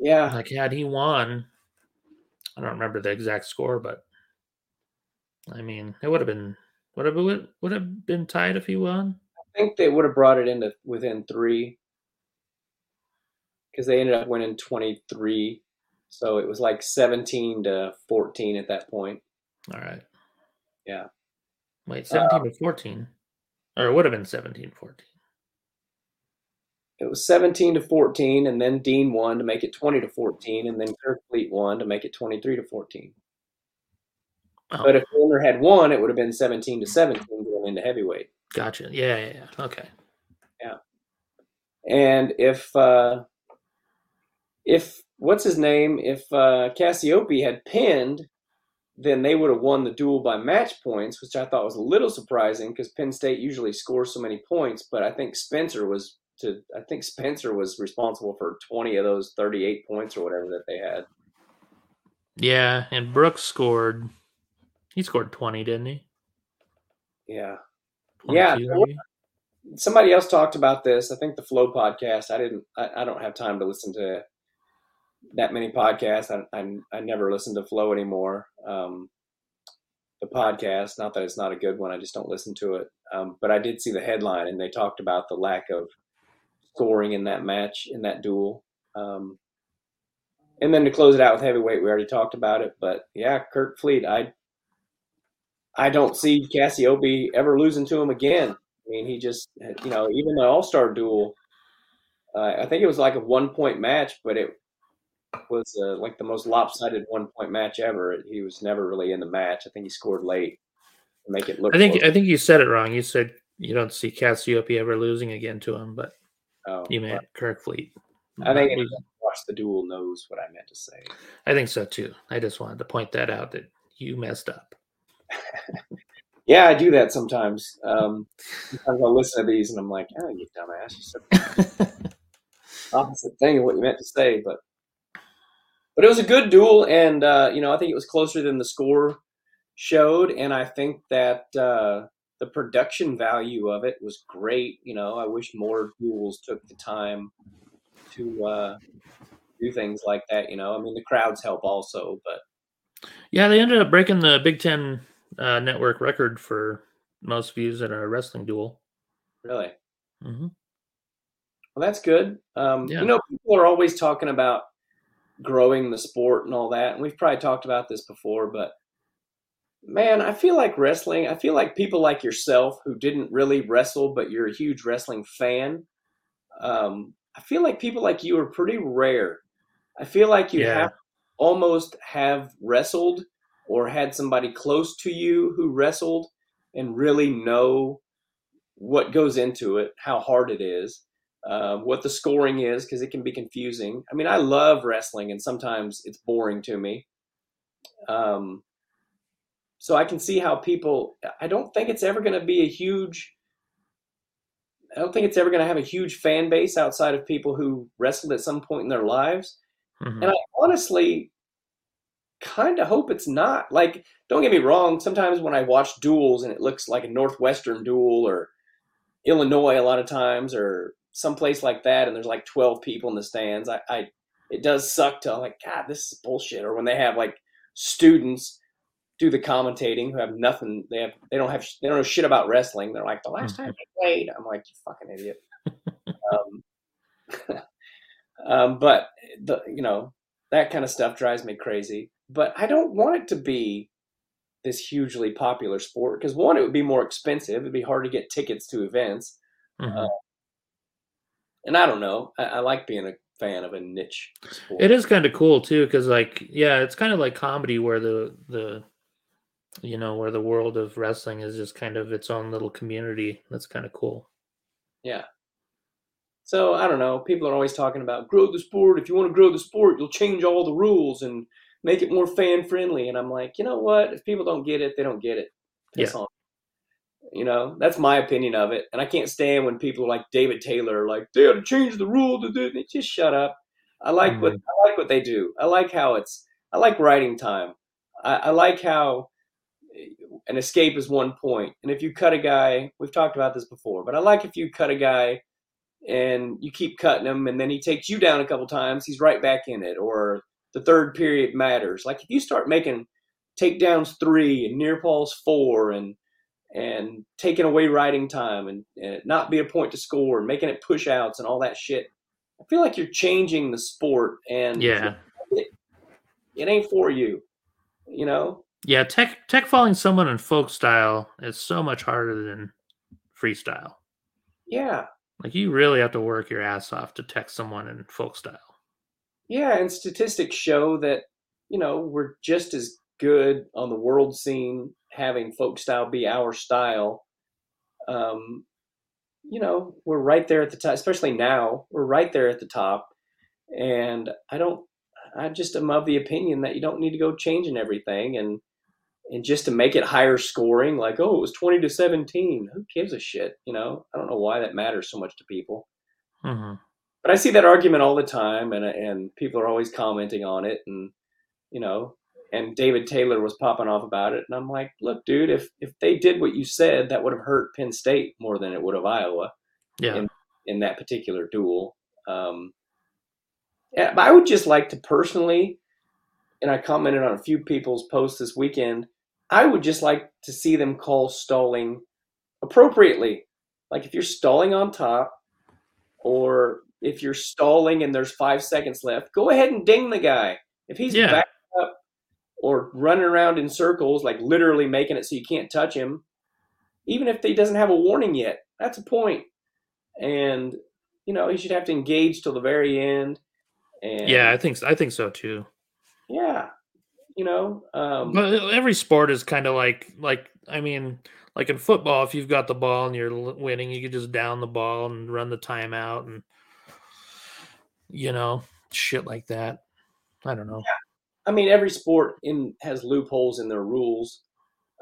Yeah, Like, had he won, I don't remember the exact score, but I mean, it would have been, would have, would, would have been tied if he won. I think they would have brought it into within three because they ended up winning 23 So it was like 17 to 14 at that point. All right. Yeah. Wait, 17 uh, to 14. Or it would have been 17 14. It was 17 to 14, and then Dean won to make it 20 to 14, and then Kirk Fleet won to make it 23 to 14. Oh, But if Warner had won, it would have been 17 to 17 going into heavyweight. Gotcha. Yeah, yeah, yeah. Okay. Yeah. And if uh, if what's his name, if uh, Cassioppi had pinned, then they would have won the duel by match points, which I thought was a little surprising because Penn State usually scores so many points. But I think Spencer was to I think Spencer was responsible for 20 of those 38 points or whatever that they had. Yeah, and Brooks scored. He scored 20, didn't he? Yeah. Yeah, 22, there were- maybe? somebody else talked about this. I think the Flow podcast. I didn't. I, I don't have time to listen to that many podcasts. I I, I never listen to Flow anymore. Um, the podcast. Not that it's not a good one. I just don't listen to it. Um, but I did see the headline, and they talked about the lack of scoring in that match in that duel. Um, and then to close it out with heavyweight, we already talked about it. But yeah, Kerkvliet. I I don't see Cassioppi ever losing to him again. I mean, he just, you know, even the All Star duel, uh, I think it was like a one point match, but it was uh, like the most lopsided one point match ever. He was never really in the match. I think he scored late to make it look. I think close. I think you said it wrong. You said you don't see Cassioppi ever losing again to him, but Oh, you meant Kerkvliet. I think anyone who watched the duel knows what I meant to say. I think so too. I just wanted to point that out that you messed up. Yeah, I do that sometimes. Um, sometimes I'll listen to these and I'm like, oh, you dumbass. You said <laughs> opposite thing of what you meant to say, but but it was a good duel, and uh, you know I think it was closer than the score showed, and I think that uh, the production value of it was great. You know, I wish more duels took the time to uh, do things like that. You know, I mean the crowds help also, but Yeah, they ended up breaking the Big Ten uh, network record for most views in a wrestling duel. really, hmm well that's good. Um, Yeah. You know, people are always talking about growing the sport and all that, and we've probably talked about this before, but man, I feel like wrestling. I feel like people like yourself who didn't really wrestle, but you're a huge wrestling fan. Um, I feel like people like you are pretty rare. I feel like you Yeah. have almost have wrestled or had somebody close to you who wrestled and really know what goes into it, how hard it is, uh, what the scoring is, because it can be confusing. I mean, I love wrestling, and sometimes it's boring to me. Um, so I can see how people. I don't think it's ever going to be a huge. I don't think it's ever going to have a huge fan base outside of people who wrestled at some point in their lives. hmm And I honestly kind of hope it's not. Like, don't get me wrong. Sometimes when I watch duels and it looks like a Northwestern duel or Illinois, a lot of times, or someplace like that, and there's like 12 people in the stands, I, I it does suck to I'm like, God, this is bullshit. Or when they have like students do the commentating who have nothing, they have they don't have they don't know shit about wrestling. They're like, the last time they played, I'm like, you fucking idiot. um, <laughs> um, but the you know that kind of stuff drives me crazy. But I don't want it to be this hugely popular sport because one, it would be more expensive. It'd be hard to get tickets to events, hmm and I don't know. I, I like being a fan of a niche sport. It is kind of cool too, because like, yeah, it's kind of like comedy where the the you know where the world of wrestling is just kind of its own little community. That's kind of cool. Yeah. So I don't know. People are always talking about grow the sport. If you want to grow the sport, you'll change all the rules and make it more fan friendly. And I'm like, you know what? If people don't get it, they don't get it. Piss Yeah. on. You know, that's my opinion of it. And I can't stand when people are like David Taylor, are like they got to change the rule to do. it." Just shut up. I like what mm-hmm. I like what they do. I like how it's. I like writing time. I, I like how an escape is one point, and if you cut a guy, we've talked about this before, but I like if you cut a guy and you keep cutting him, and then he takes you down a couple times, he's right back in it, or the third period matters. Like if you start making takedowns three and near falls four, and and taking away riding time, and, and it not be a point to score, and making it push outs and all that shit, I feel like you're changing the sport, and Yeah, it ain't for you. You know? Yeah, tech tech falling someone in folk style is so much harder than freestyle. Yeah. Like you really have to work your ass off to tech someone in folk style. Yeah, and statistics show that, you know, we're just as good on the world scene having folk style be our style. Um, you know, we're right there at the top, especially now, we're right there at the top. And I don't, I just am of the opinion that you don't need to go changing everything and, and just to make it higher scoring, like, oh, it was 20 to 17. Who gives a shit? You know, I don't know why that matters so much to people. Mm-hmm. But I see that argument all the time, and and people are always commenting on it, and you know, and David Taylor was popping off about it, and I'm like, look, dude, if if they did what you said, that would have hurt Penn State more than it would have Iowa. Yeah. In, in that particular duel. Um, yeah, but I would just like to personally, and I commented on a few people's posts this weekend. I would just like to see them call stalling appropriately. Like if you're stalling on top, or if you're stalling and there's five seconds left, go ahead and ding the guy. If he's Yeah. back up or running around in circles, like literally making it so you can't touch him, even if he doesn't have a warning yet, that's a point. And you know he should have to engage till the very end. And Yeah, I think I think so too. yeah, you know, um, But every sport is kind of like like I mean, like in football, if you've got the ball and you're winning, you can just down the ball and run the timeout and you know shit like that. I don't know. I mean, every sport in has loopholes in their rules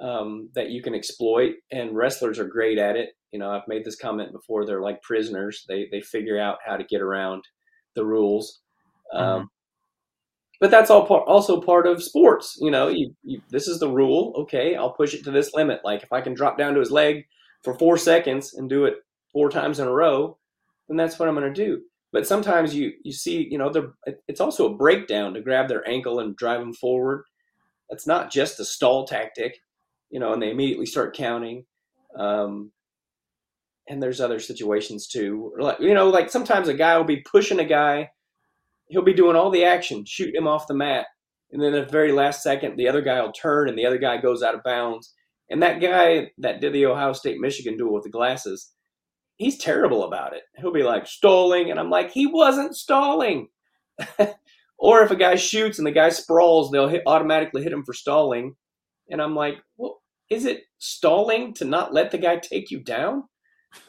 um, that you can exploit, and wrestlers are great at it. You know, I've made this comment before. They're like prisoners; they they figure out how to get around the rules. Um, Mhm. But that's all part, also part of sports. You know, you, you this is the rule. Okay, I'll push it to this limit. Like if I can drop down to his leg for four seconds and do it four times in a row, then that's what I'm going to do. But sometimes you you see, you know, it's also a breakdown to grab their ankle and drive them forward. That's not just a stall tactic, you know, and they immediately start counting. Um, and there's other situations too, like you know, like sometimes a guy will be pushing a guy, he'll be doing all the action, shooting him off the mat, and then at the very last second, the other guy will turn and the other guy goes out of bounds. And that guy that did the Ohio State Michigan duel with the glasses, he's terrible about it. He'll be like stalling, and I'm like, he wasn't stalling. <laughs> or if a guy shoots and the guy sprawls, they'll hit, automatically hit him for stalling, and I'm like, well, is it stalling to not let the guy take you down?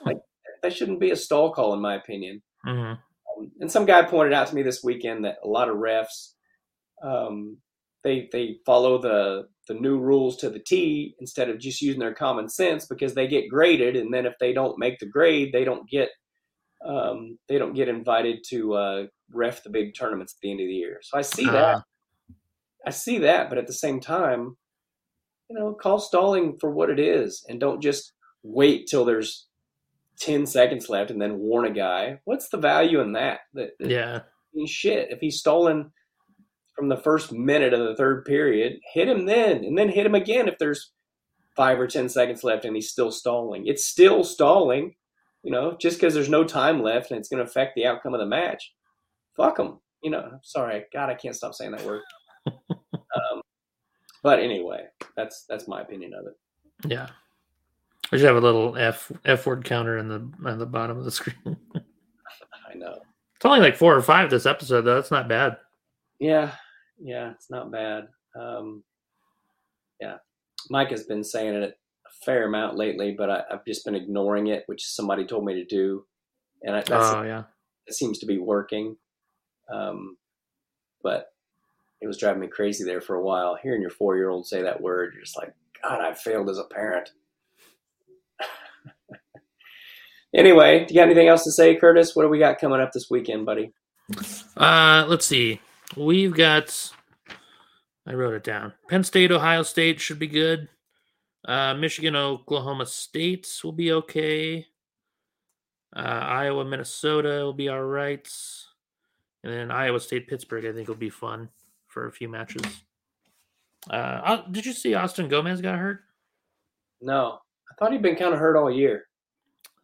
Like <laughs> that shouldn't be a stall call, in my opinion. Mhm. Um, and some guy pointed out to me this weekend that a lot of refs um, they they follow the the new rules to the T instead of just using their common sense because they get graded, and then if they don't make the grade, they don't get um, they don't get invited to uh, ref the big tournaments at the end of the year. So I see that, Uh, I see that, but at the same time, you know, call stalling for what it is, and don't just wait till there's ten seconds left and then warn a guy. What's the value in that? That, that yeah. shit. If he's stolen from the first minute of the third period, hit him then, and then hit him again if there's five or ten seconds left and he's still stalling. It's still stalling, you know, just because there's no time left and it's going to affect the outcome of the match. Fuck him, you know. Sorry, God, I can't stop saying that word. <laughs> um, but anyway, that's that's my opinion of it. Yeah. I should have a little F F word counter in the on the bottom of the <laughs> screen. I know. It's only like four or five this episode though. That's not bad. Yeah, yeah, it's not bad. Um, yeah, Mike has been saying it a fair amount lately, but I, I've just been ignoring it, which somebody told me to do, and I, that's, Oh yeah. it seems to be working. Um, but it was driving me crazy there for a while. Hearing your four-year-old say that word, you're just like, God, I failed as a parent. <laughs> anyway, do you got anything else to say, Curtis? What do we got coming up this weekend, buddy? Uh let's see. We've got I wrote it down. Penn State, Ohio State should be good. Uh Michigan, Oklahoma State will be okay. Uh Iowa, Minnesota will be all right. And then Iowa State, Pittsburgh, I think will be fun for a few matches. Uh, did you see Austin Gomez got hurt? No, I thought he'd been kind of hurt all year.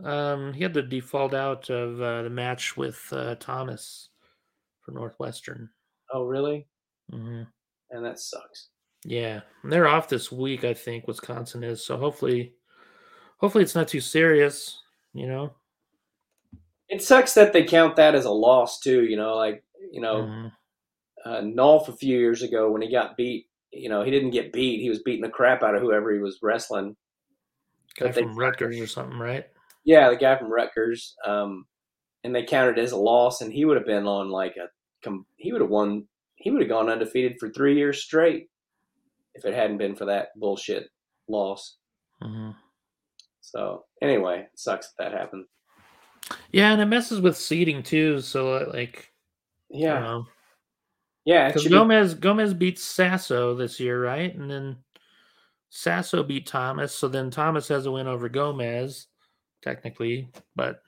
Um, he had to default out of uh, the match with uh, Thomas for Northwestern. Oh, really? hmm and that sucks. Yeah, they're off this week. I think Wisconsin is. So hopefully, hopefully it's not too serious. You know. It sucks that they count that as a loss too. You know, like you know, Mhm. uh, Nolf a few years ago when he got beat. You know, he didn't get beat. He was beating the crap out of whoever he was wrestling. Guy But they- from Rutgers or something, right? Yeah, the guy from Rutgers. Um, and they counted it as a loss, and he would have been on like a. He would have won. He would have gone undefeated for three years straight if it hadn't been for that bullshit loss. hmm So anyway, sucks that that happened. Yeah, and it messes with seeding too. So uh, like, Yeah, yeah, yeah. Because should be, Gomez Gomez beat Sasso this year, right? And then Sasso beat Thomas. So then Thomas has a win over Gomez, technically. But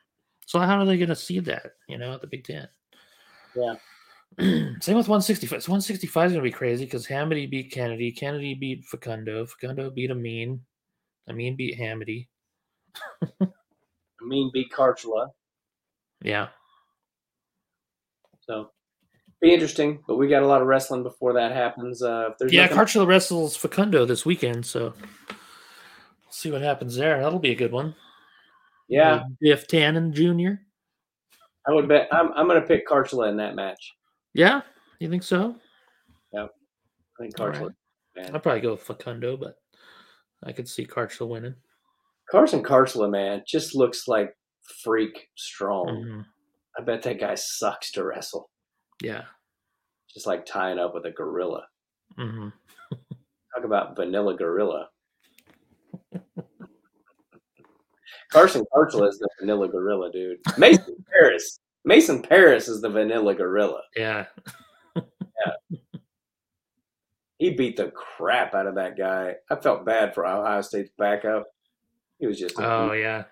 so how are they going to seed that? You know, at the Big Ten. Yeah. <clears throat> Same with 165. So 165 is going to be crazy because Hamiti beat Kennedy. Kennedy beat Facundo. Facundo beat Amine. Amine beat Hamiti. <laughs> Mean, beat Kharchla. Yeah. So be interesting, but we got a lot of wrestling before that happens. Uh, if there's Yeah, nothing- Kharchla wrestles Facundo this weekend, so we'll see what happens there. That'll be a good one. yeah, Biff Tannen Jr. I would bet. I'm I'm going to pick Kharchla in that match. Yeah, you think so? Yeah, I think Kharchla. right. I'd probably go with Facundo, but I could see Kharchla winning. Carson Kharchla, man, just looks like freak strong. Mhm. I bet that guy sucks to wrestle. Yeah. Just like tying up with a gorilla. Mm-hmm. Talk about vanilla gorilla. Carson Kharchla is the vanilla gorilla, dude. Mason Parris. Mason Parris is the vanilla gorilla. Yeah. yeah. He beat the crap out of that guy. I felt bad for Ohio State's backup. He was just Oh beast. yeah.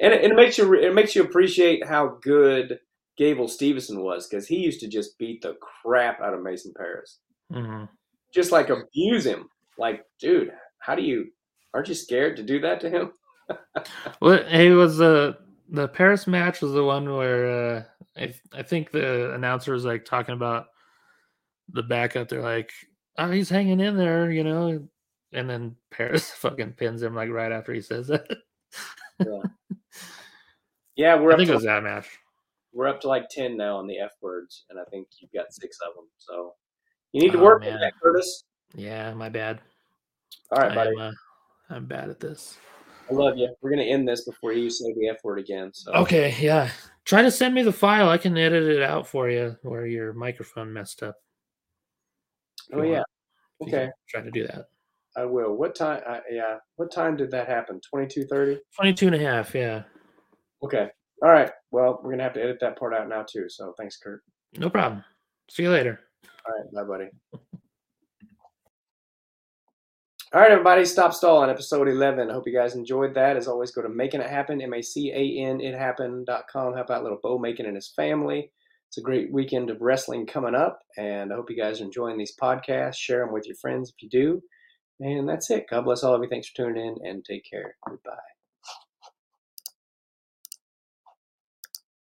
and it, it makes you it makes you appreciate how good Gable Steveson was because he used to just beat the crap out of Mason Parris, hmm just like abuse him. Like, dude, how do you? Aren't you scared to do that to him? <laughs> Well, he was uh, the Parris match was the one where uh, I I think the announcer was like talking about the backup. They're like, "Oh, he's hanging in there," you know, and then Parris <laughs> fucking pins him like right after he says that. Yeah, we're I think to it was that match. we're up to like ten now on the F words, and I think you've got six of them. So you need to Oh, work on that, Curtis. Yeah, my bad. All right, buddy. am, uh, I'm bad at this. I love you. We're gonna end this before you say the F word again. So Okay, yeah. Try to send me the file. I can edit it out for you where your microphone messed up. Oh yeah. Okay. Try to do that. I will. What time? I, yeah. What time did that happen? Twenty two thirty. 22 and a half, yeah. Okay. All right. Well, we're gonna have to edit that part out now too. So thanks, Kurt. No problem. See you later. All right. Bye, buddy. <laughs> All right, everybody. Stop stalling. Episode eleven. I hope you guys enjoyed that. As always, go to making it happen. M A C A N it happen.com. Help out little Bo Making and his family. It's a great weekend of wrestling coming up, and I hope you guys are enjoying these podcasts. Share them with your friends if you do. And that's it. God bless all of you. Thanks for tuning in, and take care. Goodbye.